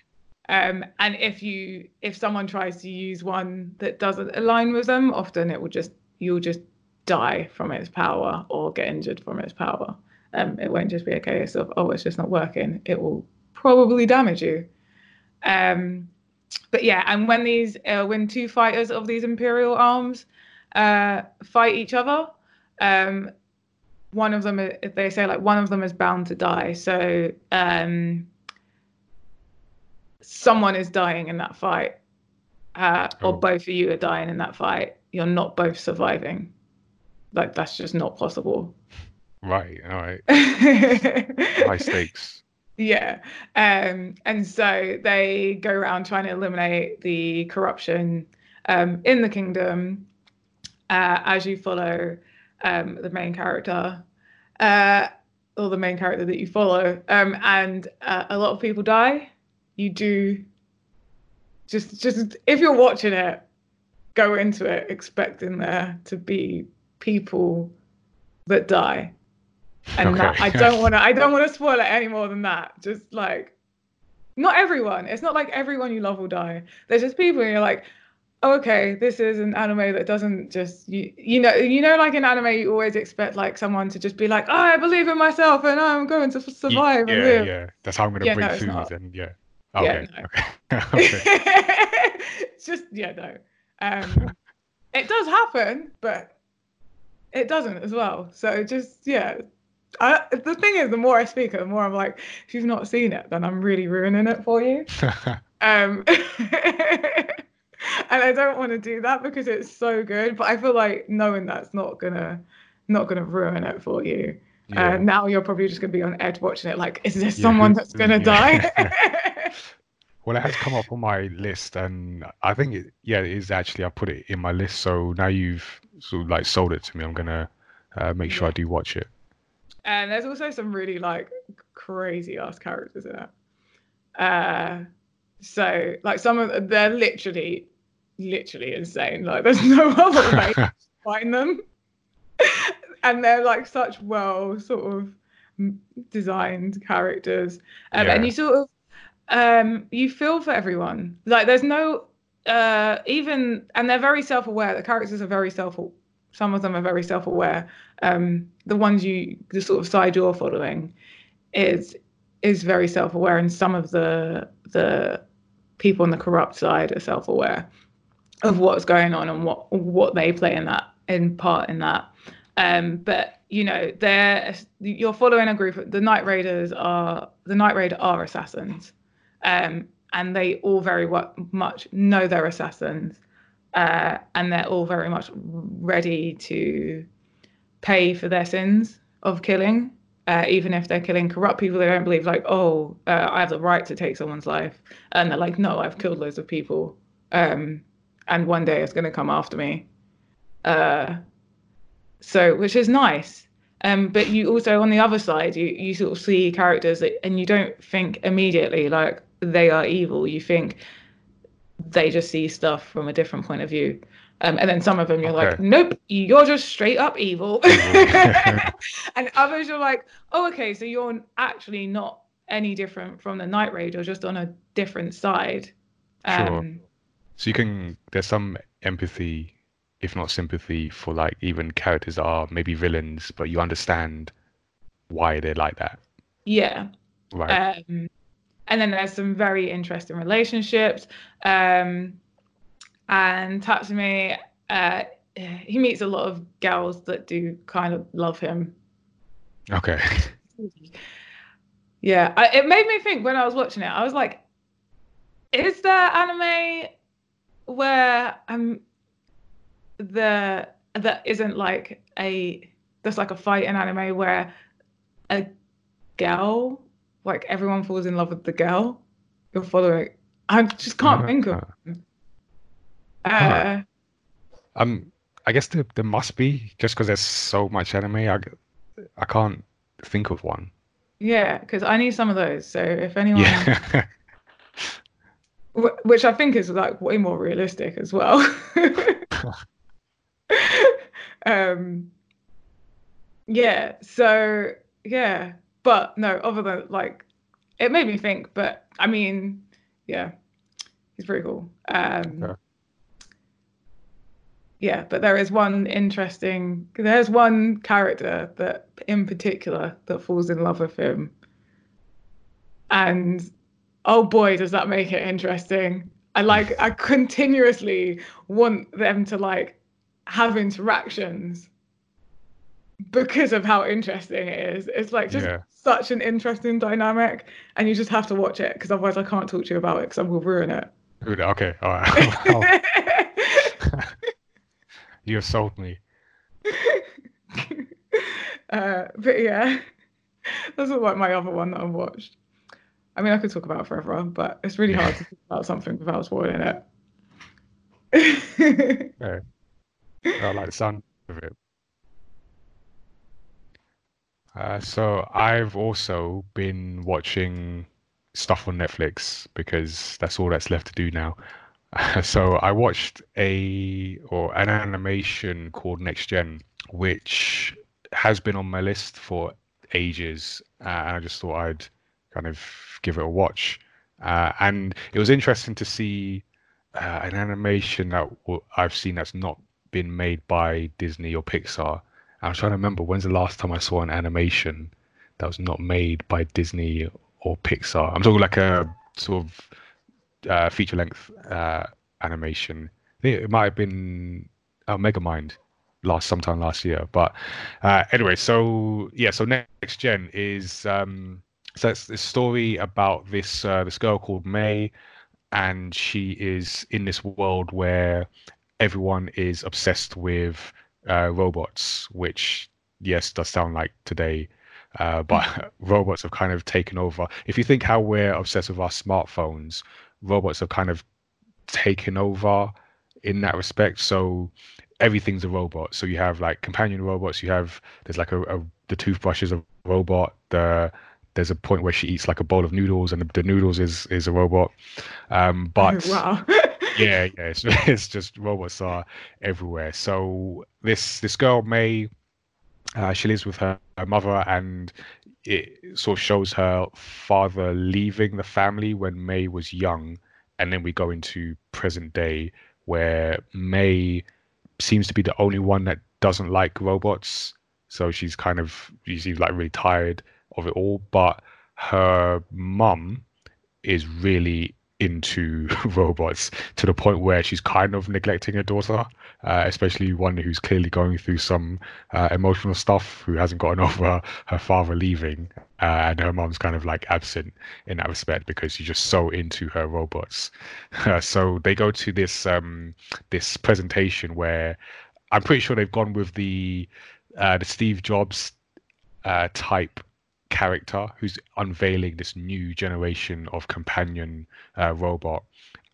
um, and if you if someone tries to use one that doesn't align with them often it will just you'll just die from its power or get injured from its power um, it won't just be a case of oh it's just not working it will probably damage you um, but yeah and when these uh, when two fighters of these imperial arms uh, fight each other um, one of them they say like one of them is bound to die so um, someone is dying in that fight, uh,
Oh.
or both of you are dying in that fight, you're not both surviving. Like that's just not possible.
Right. All right. High stakes.
Yeah. Um, and so they go around trying to eliminate the corruption um, in the kingdom uh, as you follow um, the main character uh, or the main character that you follow. Um, and uh, a lot of people die. You do just just if you're watching it, go into it expecting there to be people that die and that, I don't want to. I don't want to spoil it any more than that. Just like, not everyone. It's not like everyone you love will die. There's just people, and you're like, oh, okay, this is an anime that doesn't just you. You know, you know, like in anime, you always expect like someone to just be like, oh, I believe in myself, and I'm going to survive
Yeah.
and live.
Yeah. That's how I'm gonna
Yeah,
break
no,
through.
not.
And yeah.
Yeah,
Okay. Okay. okay.
it's just yeah, no. Um, it does happen, but it doesn't as well. So just yeah. I, the thing is, the more I speak the more I'm like, if you've not seen it, then I'm really ruining it for you. Um, and I don't want to do that because it's so good. But I feel like knowing that's not gonna, not gonna ruin it for you.
yeah.
Uh, now you're probably just gonna be on edge watching it. Like, is there someone
who-
that's gonna
yeah.
die?
Well, it has come up on my list, and I think it, yeah, it is actually. I put it in my list, so now you've sort of like sold it to me. I'm gonna uh, make sure I do watch it.
And there's also some really like crazy ass characters in it. Uh, so like some of them, they're literally, literally insane. Like there's no other way to find them, and they're like such well sort of designed characters, um, and you sort of um you feel for everyone. Like there's no uh even and they're very self-aware. The characters are very self. Some of them are very self-aware. Um, the ones you the sort of side you're following is is very self-aware, and some of the the people on the corrupt side are self-aware of what's going on and what what they play in that in part in that. Um, but you know, they're you're following a group. The Night Raiders are the Night Raider are assassins, um, and they all very much know they're assassins, uh, and they're all very much ready to pay for their sins of killing. Uh, even if they're killing corrupt people, they don't believe like, oh, uh, I have the right to take someone's life, and they're like, no, I've killed loads of people, um, and one day it's going to come after me. Uh, so, which is nice. Um, but you also, on the other side, you, you sort of see characters that, and you don't think immediately like they are evil. You think they just see stuff from a different point of view. Um, and then some of them you're okay. like, nope, you're just straight up evil. and others you're like, oh, okay, so you're actually not any different from the Night Raid. You're just on a different side.
Um, sure. So you can, there's some empathy if not sympathy for like even characters that are maybe villains, but you understand why they're like that.
Yeah. Right. Um, and then there's some very interesting relationships. Um, and Tatsumi, uh, he meets a lot of girls that do kind of love him.
Okay.
yeah, I, it made me think when I was watching it. I was like, is there anime where I'm the that isn't like a there's like a fight in anime where a girl like everyone falls in love with the girl you're following. I just can't think of uh,
um i guess there, there must be just because there's so much anime i i can't think of one.
Yeah because i need some of those so if anyone yeah. which i think is like way more realistic as well. Um, yeah. So yeah, but no. Other than like, it made me think. But I mean, yeah, he's pretty cool. Um, okay. Yeah, but there is one interesting. There's one character that, in particular, that falls in love with him, and oh boy, does that make it interesting. I like. I continuously want them to like have interactions because of how interesting it is. It's like just yeah. such an interesting dynamic, and you just have to watch it because otherwise I can't talk to you about it because I will ruin it.
Okay, all right. you have sold me.
Uh, but yeah, that's like my other one that I've watched. I mean, I could talk about it forever, but it's really hard to talk about something without spoiling
it. yeah. I like the sound of it. Uh, so I've also been watching stuff on Netflix because that's all that's left to do now. so I watched a or an animation called Next Gen, which has been on my list for ages, uh, and I just thought I'd kind of give it a watch. Uh, and it was interesting to see uh, an animation that I've seen that's not been made by Disney or Pixar. I'm trying to remember when's the last time I saw an animation that was not made by Disney or Pixar. I'm talking like a sort of uh, feature length uh, animation. it might have been uh, Megamind last sometime last year. But uh, anyway, so yeah, so next gen is um, so it's this story about this uh, this girl called May, and she is in this world where everyone is obsessed with uh, robots, which yes does sound like today, uh, but mm. robots have kind of taken over. If you think how we're obsessed with our smartphones, robots have kind of taken over in that respect. So everything's a robot. So you have like companion robots. You have there's like a, a the toothbrush is a robot. The there's a point where she eats like a bowl of noodles, and the, the noodles is is a robot. Um, but
wow.
Yeah, yeah, it's, it's just robots are everywhere. So this this girl May, uh, she lives with her, her mother, and it sort of shows her father leaving the family when May was young, and then we go into present day where May seems to be the only one that doesn't like robots. So she's kind of she's like really tired of it all, but her mum is really into robots to the point where she's kind of neglecting her daughter, uh, especially one who's clearly going through some uh, emotional stuff, who hasn't gotten over her, her father leaving. uh, and her mom's kind of like absent in that respect because she's just so into her robots. so they go to this um, this presentation where I'm pretty sure they've gone with the uh, the Steve Jobs uh, type character who's unveiling this new generation of companion uh, robot.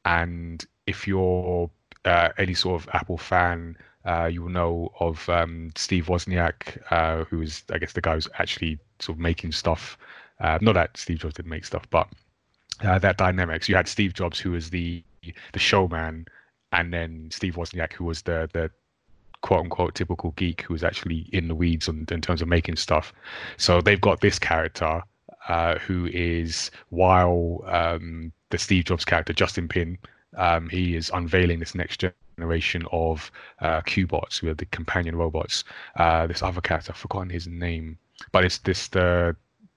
And if you're uh, any sort of Apple fan, uh, you will know of um, Steve Wozniak, uh, who is, I guess, the guy who's actually sort of making stuff. Uh, not that Steve Jobs didn't make stuff, but uh, that dynamics. You had Steve Jobs, who was the the showman, and then Steve Wozniak, who was the the quote unquote typical geek who's actually in the weeds on, in terms of making stuff. So they've got this character uh, who is while um, the Steve Jobs character Justin Pin, um, he is unveiling this next generation of uh, Q-Bots, who are the companion robots. Uh, this other character, I've forgotten his name, but it's this the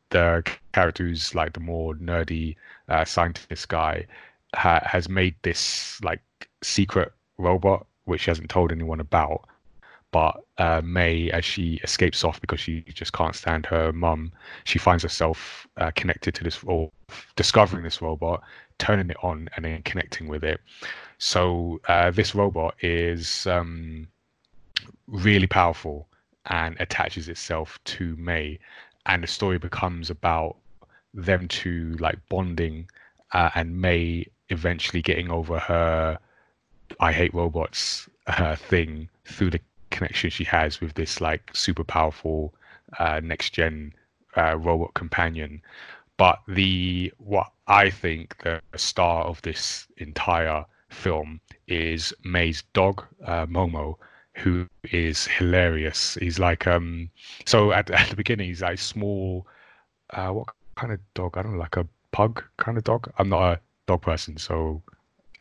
the character who's like the more nerdy uh, scientist guy ha- has made this like secret robot which he hasn't told anyone about but uh, May, as she escapes off because she just can't stand her mum, she finds herself uh, connected to this or discovering this robot, turning it on, and then connecting with it. So uh, this robot is um, really powerful and attaches itself to May, and the story becomes about them two like bonding, uh, and May eventually getting over her "I hate robots" thing through the connection she has with this like super powerful uh, next gen uh, robot companion. But the what I think the star of this entire film is May's dog, uh, Momo, who is hilarious. He's like um so at, at the beginning he's like small uh what kind of dog? I don't know, like a pug kind of dog. I'm not a dog person, so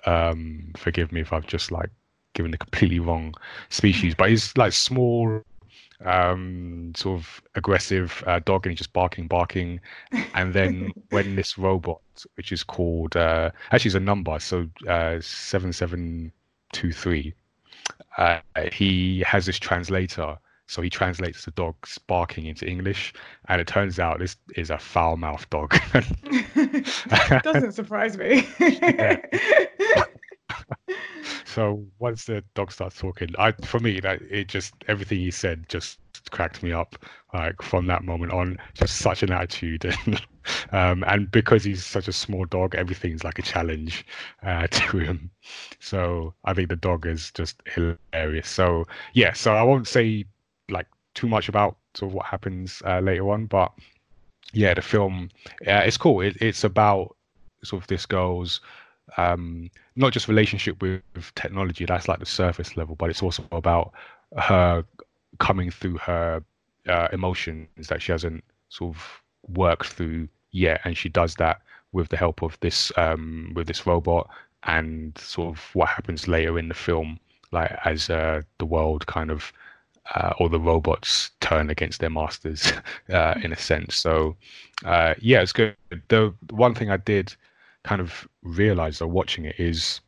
um forgive me if I've just like given the completely wrong species, but he's like small, um, sort of aggressive uh, dog, and he's just barking, barking. And then when this robot, which is called uh, actually is a number, so uh, seven seven two three, uh, he has this translator. So he translates the dog's barking into English, and it turns out this is a foul-mouthed dog.
Doesn't surprise me.
so once the dog starts talking, I for me that it just everything he said just cracked me up. Like from that moment on, just such an attitude, and um, and because he's such a small dog, everything's like a challenge uh, to him. So I think the dog is just hilarious. So yeah, so I won't say like too much about sort of what happens uh, later on, but yeah, the film, uh, it's cool. It, it's about sort of this girl's um, not just relationship with, technology that's like the surface level but it's also about her coming through her uh, emotions that she hasn't sort of worked through yet. And she does that with the help of this um, with this robot and sort of what happens later in the film like as uh, the world kind of uh, or the robots turn against their masters uh, in a sense. So uh, yeah it's good. The one thing i did kind of realize though watching it is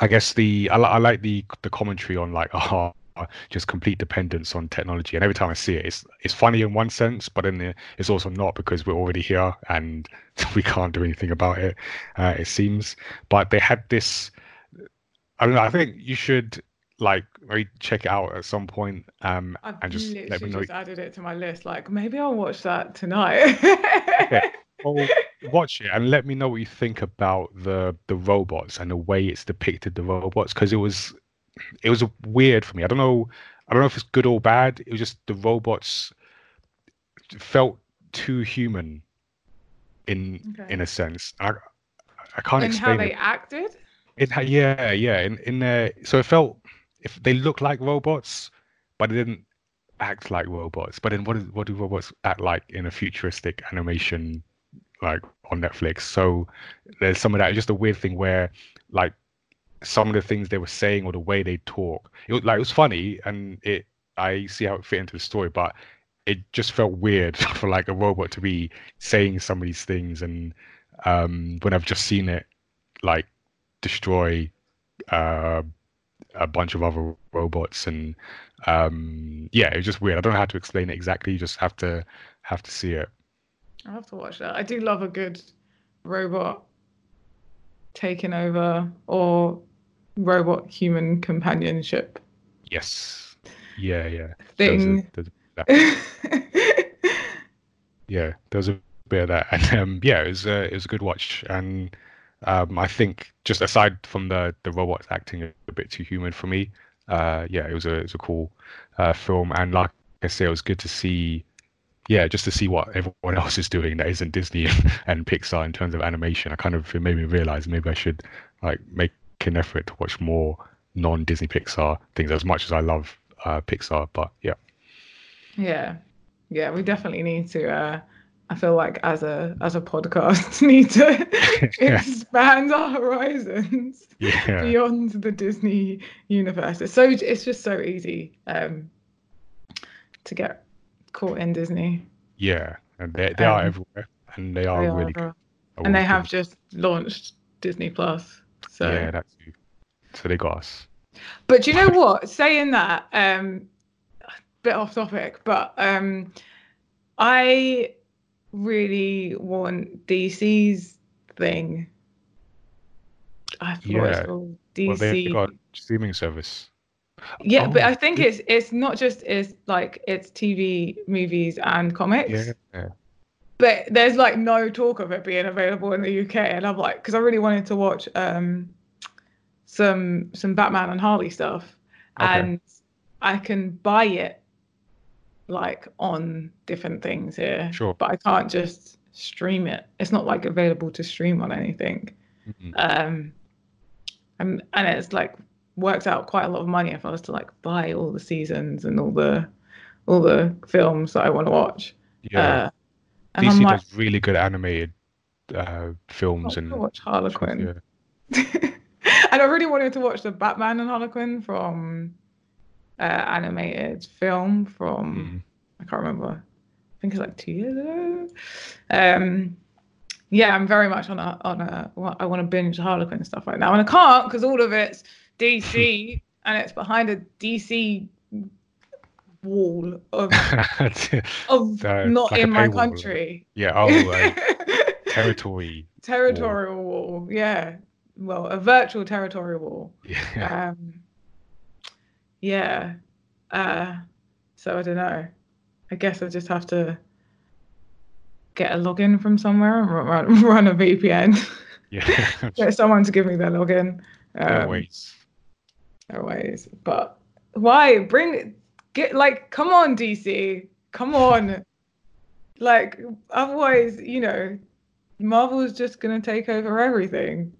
I guess the I, I like the the commentary on like oh just complete dependence on technology. And every time I see it it's it's funny in one sense but in the it's also not because we're already here and we can't do anything about it uh, it seems. But they had this I don't know I think you should like maybe check it out at some point um
I've
and just let me know
just added it to my list. Like maybe I'll watch that tonight.
Okay. well, watch it and let me know what you think about the the robots and the way it's depicted the robots because it was it was weird for me. I don't know I don't know if it's good or bad. It was just the robots felt too human in okay. in a sense. I I can't
in
explain
how they
it.
acted.
It yeah yeah in in there so it felt if they looked like robots but they didn't act like robots. But then what is what do robots act like in a futuristic animation like on Netflix. So there's some of that. It's just a weird thing where like some of the things they were saying or the way they talk, it was like it was funny and it I see how it fit into the story, but it just felt weird for like a robot to be saying some of these things and um when I've just seen it like destroy uh a bunch of other robots and um yeah it was just weird i don't know how to explain it exactly you just have to have to see it
I have to watch that. I do love a good robot taking over or robot human companionship
Yes. Yeah, yeah.
thing.
There was a- there was- yeah, there was a bit of that, and um, yeah, it was uh, it was a good watch, and um, I think just aside from the the robots acting a bit too human for me, uh, yeah, it was a it was a cool uh, film, and like I say, it was good to see, yeah, just to see what everyone else is doing that isn't Disney and Pixar in terms of animation. I kind of it made me realize maybe I should like make an effort to watch more non-Disney Pixar things as much as I love uh, Pixar, but yeah.
Yeah. Yeah, we definitely need to uh I feel like as a as a podcast need to expand our horizons
Yeah.
beyond the Disney universe. It's so it's just so easy um to get caught in Disney.
Yeah, and they they are
Um,
everywhere, and they are
They
really
are,
good.
And they have just launched Disney Plus. So
yeah, that's so they got us.
But do you know what? Saying that, um, bit off topic, but um, I really want DC's thing. I
Yeah.
it's called.
Well,
DC.
they got streaming service.
Yeah, but
Oh,
I think it's it's not just it's like it's TV, movies, and comics.
Yeah.
But there's like no talk of it being available in the UK, and I'm like, because I really wanted to watch um some some Batman and Harley stuff,
Okay.
and I can buy it like on different things here,
Sure.
but I can't just stream it. It's not like available to stream on anything.
Mhm.
Um, and and it's like works out quite a lot of money if I was to like buy all the seasons and all the all the films that I want to watch.
Yeah,
Uh, and
DC
I'm like,
does really good animated uh, films and
want to watch
Harley
Quinn.
yeah.
and I really wanted to watch the Batman and Harley Quinn from uh, animated film from
Mm.
I can't remember. I think it's like two years ago. Um, yeah, I'm very much on a on a. I want to binge Harley Quinn stuff right now, and I can't because all of it's DC and it's behind a DC wall of of
Uh,
not
like
in my country.
yeah. Oh, uh, territory.
territorial wall. Yeah. Well, a virtual territorial wall.
Yeah.
Um, yeah. Uh, so I don't know. I guess I just have to get a login from somewhere and run, run a VPN.
yeah.
get someone to give me their login. Um,
ways.
There are ways. But why bring get like come on DC, come on. like otherwise, you know, Marvel's just gonna take over everything.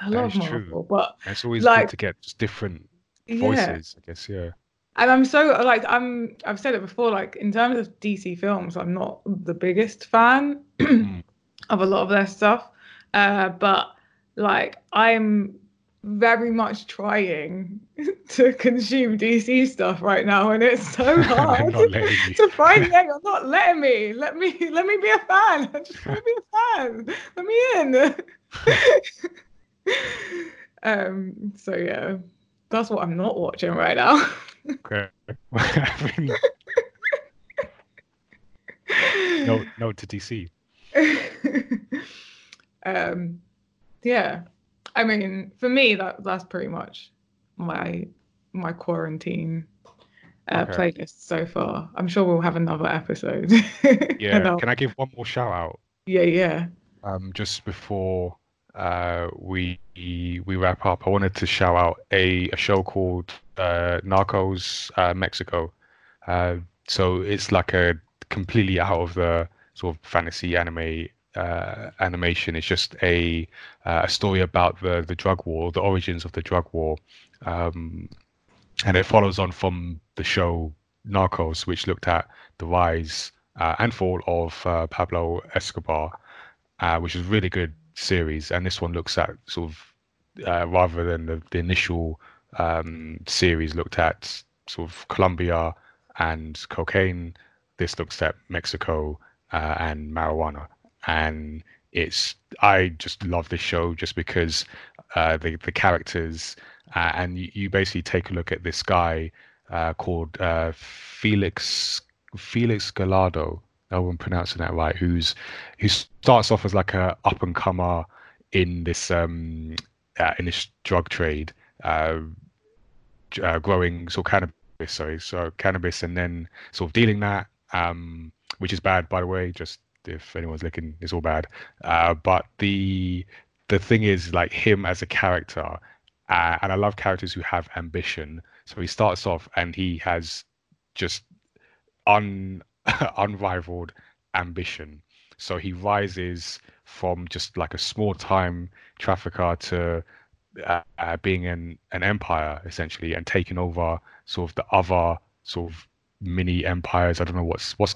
I
That
love
is true.
Marvel, but
It's always
like-
good to get just different
yeah.
voices, I guess. Yeah.
and I'm so like I'm I've said it before like in terms of DC films I'm not the biggest fan
Mm.
of a lot of their stuff uh but like I'm very much trying to consume DC stuff right now and it's so hard
not letting you.
to find yeah you're not letting me. Let me let me be a fan. I just want to be a fan. Let me in. Um so yeah that's what I'm not watching right now.
Okay. I mean, no, no to DC.
um yeah i mean for me that that's pretty much my my quarantine uh,
Okay.
playlist so far i'm sure we'll have another episode
Yeah. Can I give one more shout out?
yeah yeah
um, just before uh, we we wrap up, I wanted to shout out a, a show called uh, Narcos uh, Mexico. Uh, so it's like a completely out of the sort of fantasy anime uh, animation. It's just a uh, a story about the the drug war, the origins of the drug war, um, and it follows on from the show Narcos, which looked at the rise uh, and fall of uh, Pablo Escobar uh, which is a really good series. And this one looks at sort of uh, rather than the, the initial um, series looked at sort of Colombia and cocaine. This looks at Mexico and marijuana, and it's I just love this show just because uh, the the characters uh, and you, you basically take a look at this guy uh, called uh, Felix Felix Gallardo. I I'm pronouncing that right. Who's who starts off as like a up and comer in this um uh, in this drug trade, uh, growing sort of cannabis. Sorry, so cannabis, and then sort of dealing that, um, which is bad, by the way. Just if anyone's looking, it's all bad. Uh, but the the thing is, like him as a character, uh, and I love characters who have ambition. So he starts off and he has just un unrivaled ambition. So he rises from just like a small time trafficker to uh, uh, being an, an empire essentially and taking over sort of the other sort of mini empires. I don't know what's what's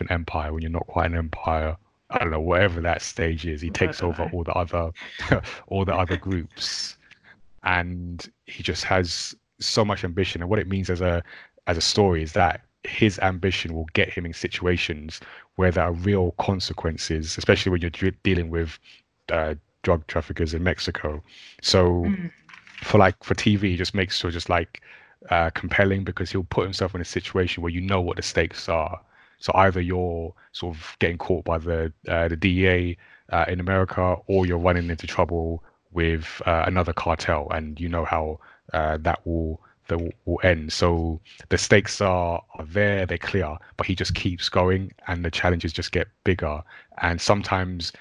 an empire when you're not quite an empire. I don't know whatever that stage is. He takes over
know.
all the other all the other groups, and he just has so much ambition. And what it means as a as a story is that his ambition will get him in situations where there are real consequences, especially when you're dealing with uh, drug traffickers in Mexico. So
Mm.
for like for TV, just makes sure just like uh, compelling because he'll put himself in a situation where you know what the stakes are. So either you're sort of getting caught by the uh, the DEA uh, in America, or you're running into trouble with uh, another cartel, and you know how uh, that will that will, end. So the stakes are, are there, they're clear, but he just keeps going, and the challenges just get bigger. And sometimes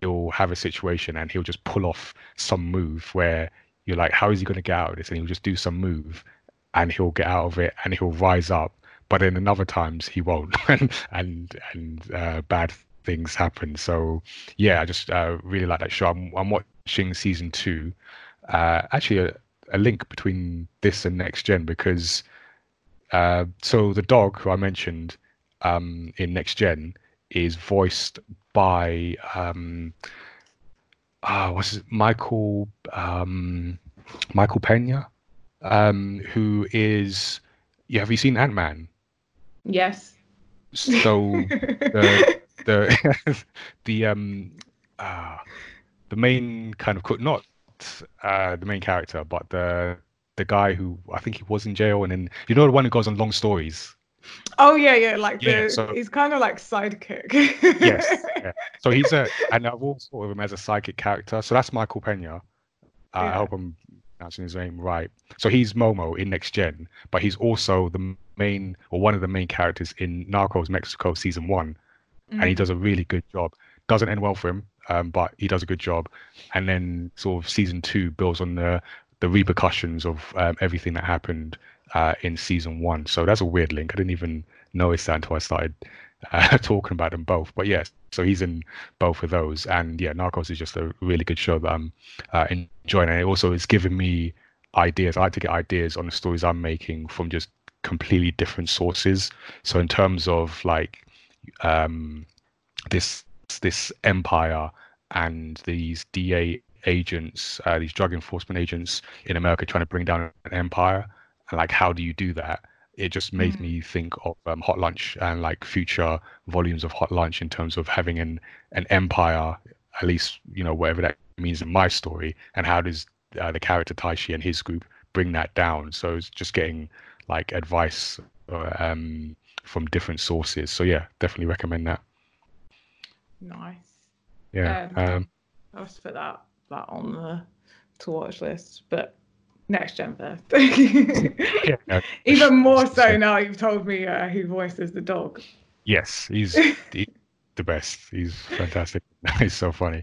he'll have a situation, and he'll just pull off some move where you're like, how is he going to get out of this? And he'll just do some move, and he'll get out of it, and he'll rise up. But in another times he won't, and and and uh, bad things happen. So yeah, I just uh, really like that show. I'm, I'm watching season two. Uh, actually, a, a link between this and next gen because uh, so the dog who I mentioned um, in next gen is voiced by um, uh, what's his, Michael um, Michael Pena, um, who is yeah. Have you seen Ant Man?
Yes.
So the the the um uh, the main kind of not uh the main character but the the guy who I think he was in jail and then you know the one who goes on long stories
oh yeah, yeah. Like
Yeah,
the
so-
he's kind of like sidekick.
yes yeah. so he's a and I've also thought of him as a psychic character so that's Michael Pena uh, I hope I'm pronouncing his name right so he's Momo in Next Gen but he's also the main or one of the main characters in Narcos Mexico season one and he
Mm.
does a really good job. Doesn't end well for him, um, but he does a good job. And then sort of season two builds on the the repercussions of um, everything that happened uh, in season one. So that's a weird link. I didn't even notice that until I started uh, talking about them both. But yes, so he's in both of those. And yeah, Narcos is just a really good show that I'm uh, enjoying. And it also is giving me ideas. I like to get ideas on the stories I'm making from just completely different sources. So in terms of like um, this this empire and these DA agents, uh, these drug enforcement agents in America trying to bring down an empire, and like how do you do that? It just made
Mm.
me think of um, Hot Lunch and like future volumes of Hot Lunch in terms of having an an empire, at least you know whatever that means in my story, and how does uh, the character Taishi and his group bring that down? So it's just getting like advice uh, um, from different sources. So yeah, definitely recommend that.
Nice.
Yeah.
Um,
Um,
I'll just put that that on the to watch list, but next gen first.
yeah. no,
Even more so now you've told me uh, who voices the dog.
Yes, he's the, the best. He's fantastic. he's so funny.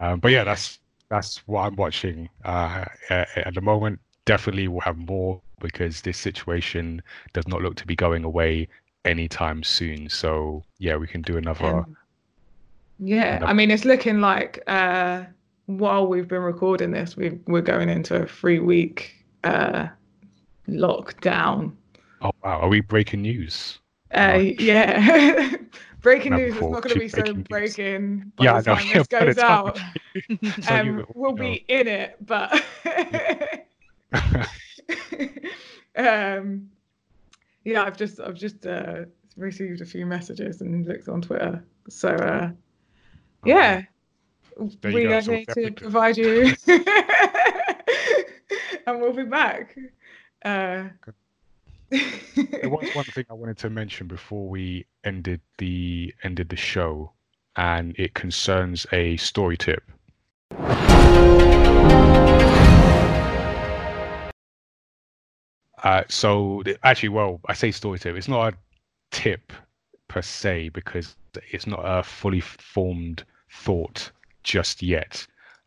Um, but yeah, that's that's what I'm watching uh, at, at the moment. Definitely we'll have more because this situation does not look to be going away anytime soon. So yeah, we can do another.
Um, yeah,
Another-
I mean, it's looking like uh, while we've been recording this, we we're going into a three week uh, lockdown.
Oh wow, are we breaking news?
Uh, yeah. breaking news is not going to be so
breaking
breaking by
Yeah, I
the
know.
time
yeah,
this goes out. Um, we'll be in it, but um, yeah, I've just I've just uh, received a few messages and looked on Twitter. So uh, yeah,
There
we are here to provide you, and we'll be back. Uh,
there was one thing I wanted to mention before we ended the ended the show, and it concerns a story tip. Uh, so actually, well, I say story tip. It's not a tip per se because it's not a fully formed thought just yet.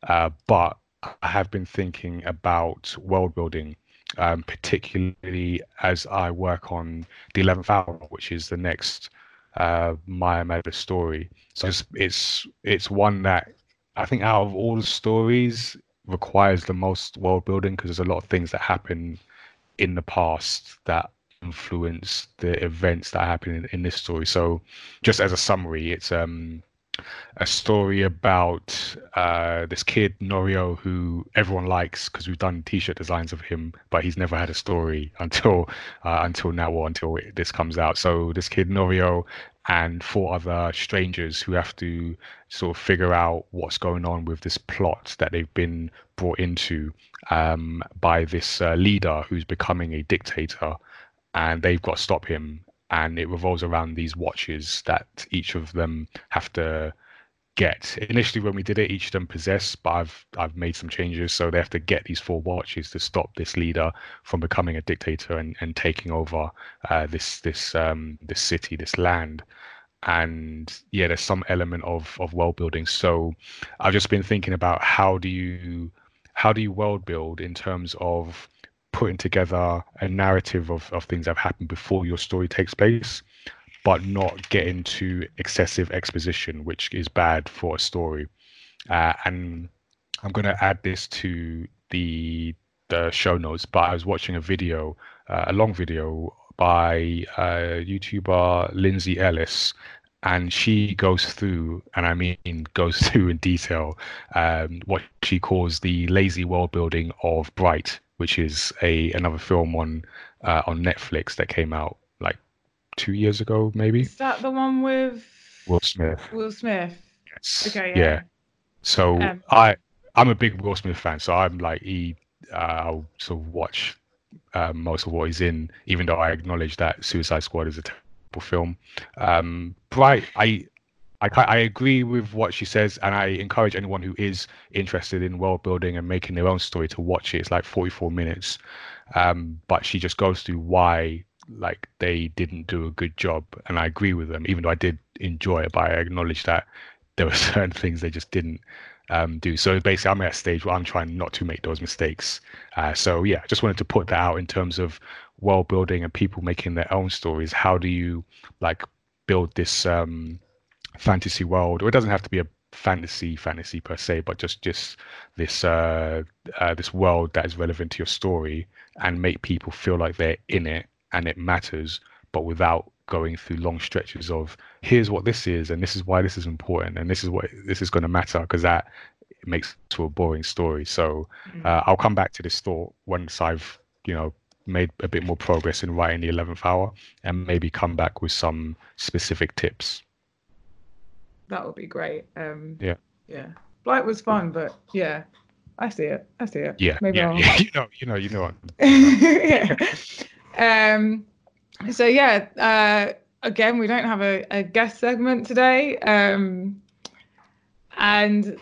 Uh, but I have been thinking about world building, um, particularly as I work on the Eleventh Hour, which is the next uh, Maya Mada story. So it's, it's it's one that I think out of all the stories requires the most world building because there's a lot of things that happen in the past that influence the events that happen in, in this story. So, just as a summary, it's um a story about uh, this kid Norio who everyone likes because we've done T-shirt designs of him, but he's never had a story until uh, until now or until this comes out. So this kid Norio and four other strangers who have to sort of figure out what's going on with this plot that they've been brought into um, by this uh, leader who's becoming a dictator, and they've got to stop him. And it revolves around these watches that each of them have to get. Initially, when we did it, each of them possessed, but I've I've made some changes, so they have to get these four watches to stop this leader from becoming a dictator and, and taking over uh, this this um, this city, this land and yeah there's some element of of world building so i've just been thinking about how do you how do you world build in terms of putting together a narrative of, of things that have happened before your story takes place but not get into excessive exposition which is bad for a story? Uh, and i'm going to add this to the the show notes but i was watching a video uh, a long video by uh, YouTuber Lindsay Ellis, and she goes through, and I mean goes through in detail, um, what she calls the lazy world building of Bright, which is a another film on uh, on Netflix that came out like two years ago, maybe.
Is that the one with
Will Smith?
Will Smith.
Yes.
Okay. Yeah.
yeah. So
Um,
I I'm a big Will Smith fan, so I'm like he uh, I'll sort of watch um, most of what he's in, even though I acknowledge that Suicide Squad is a terrible film. Um, Bright, I, I I agree with what she says, and I encourage anyone who is interested in world building and making their own story to watch it. It's like 44 minutes, um, but she just goes through why like they didn't do a good job, and I agree with them. Even though I did enjoy it, but I acknowledge that there were certain things they just didn't um, do. So basically, I'm at a stage where I'm trying not to make those mistakes. Uh, so yeah, just wanted to put that out in terms of world building and people making their own stories. How do you like build this um, fantasy world? Or it doesn't have to be a fantasy fantasy per se, but just just this uh, uh, this world that is relevant to your story and make people feel like they're in it and it matters, but without going through long stretches of here's what this is and this is why this is important and this is what this is going to matter because that makes to a boring story so uh, i'll come back to this thought once i've you know made a bit more progress in writing the 11th hour and maybe come back with some specific tips
That would be great. Um,
Yeah.
Yeah. Bright was fun, but yeah, I see it. I see it.
yeah
Maybe
yeah,
I'll-
yeah you know you know you know
yeah. Um, so yeah, uh, again, we don't have a, a guest segment today, um, and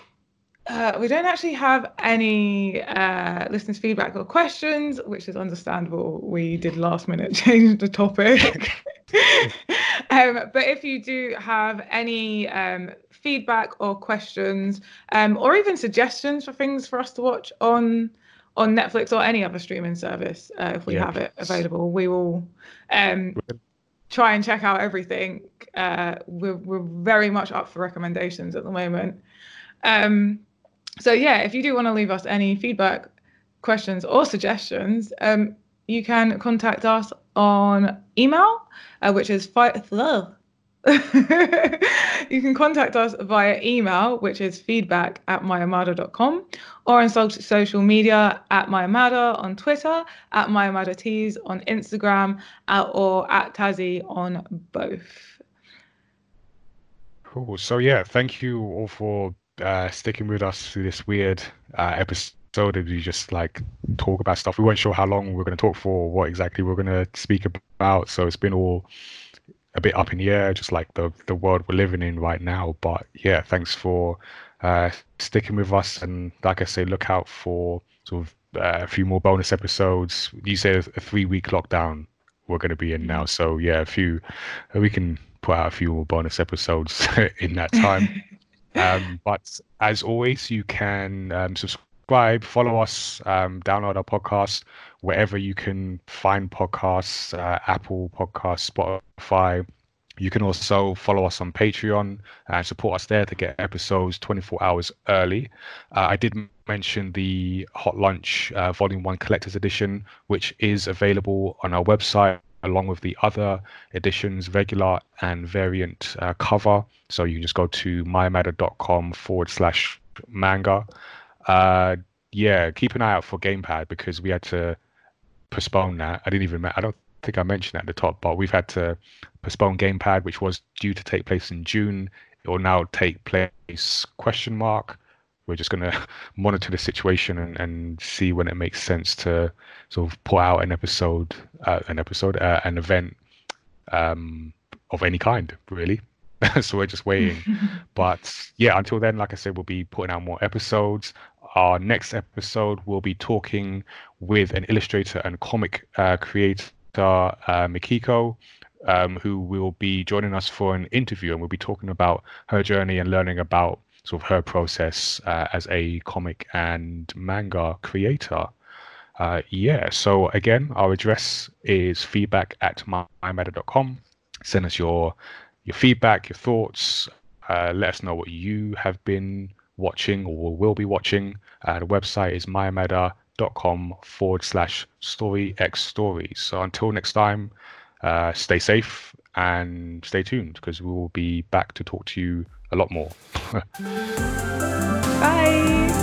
uh, we don't actually have any uh, listeners' feedback or questions, which is understandable. We did last minute change the topic. um, but if you do have any um, feedback or questions, um, or even suggestions for things for us to watch on on Netflix or any other streaming service, uh, if we
Yeah,
have it available, we will um, try and check out everything. Uh, we're, we're very much up for recommendations at the moment. Um, so yeah, if you do want to leave us any feedback, questions, or suggestions, um, you can contact us on email, uh, which is fi- you can contact us via email, which is feedback at myamada.com, or on social media at myamada on Twitter, at myamadatees on Instagram, or at Tazzy on both.
Cool. So yeah, thank you all for uh, sticking with us through this weird uh, episode episode we just like talk about stuff. We weren't sure how long we are going to talk for, what exactly we are going to speak about. So it's been all a bit up in the air, just like the the world we're living in right now. But yeah, thanks for uh, sticking with us, and like I say, look out for sort of uh, a few more bonus episodes. You say a three week lockdown we're going to be in now, mm-hmm. so yeah, a few we can put out a few more bonus episodes in that time. um, but as always, you can um, subscribe, follow us, um, download our podcast wherever you can find podcasts, uh, Apple Podcasts, Spotify. You can also follow us on Patreon and support us there to get episodes 24 hours early. Uh, I did mention the Hot Lunch uh, Volume 1 Collector's Edition, which is available on our website along with the other editions, regular and variant uh, cover. So you can just go to myamada.com forward slash manga. Uh, yeah, keep an eye out for Gamepad because we had to postpone that. I didn't even, I don't think I mentioned at the top, but we've had to postpone Gamepad, which was due to take place in June. It will now take place question mark we're just going to monitor the situation and, and see when it makes sense to sort of put out an episode, uh, an episode, uh, an event um, of any kind, really. so we're just waiting. but yeah, until then, like I said, we'll be putting out more episodes. Our next episode, we'll be talking with an illustrator and comic uh, creator, uh, Mikiko, um, who will be joining us for an interview, and we'll be talking about her journey and learning about sort of her process uh, as a comic and manga creator. Uh, yeah, so again, our address is feedback at myamada.com. Send us your your feedback, your thoughts. Uh, let us know what you have been watching or will be watching. Uh, the website is myamada.com forward slash story x stories. So until next time, uh, stay safe and stay tuned because we will be back to talk to you a lot more.
Bye.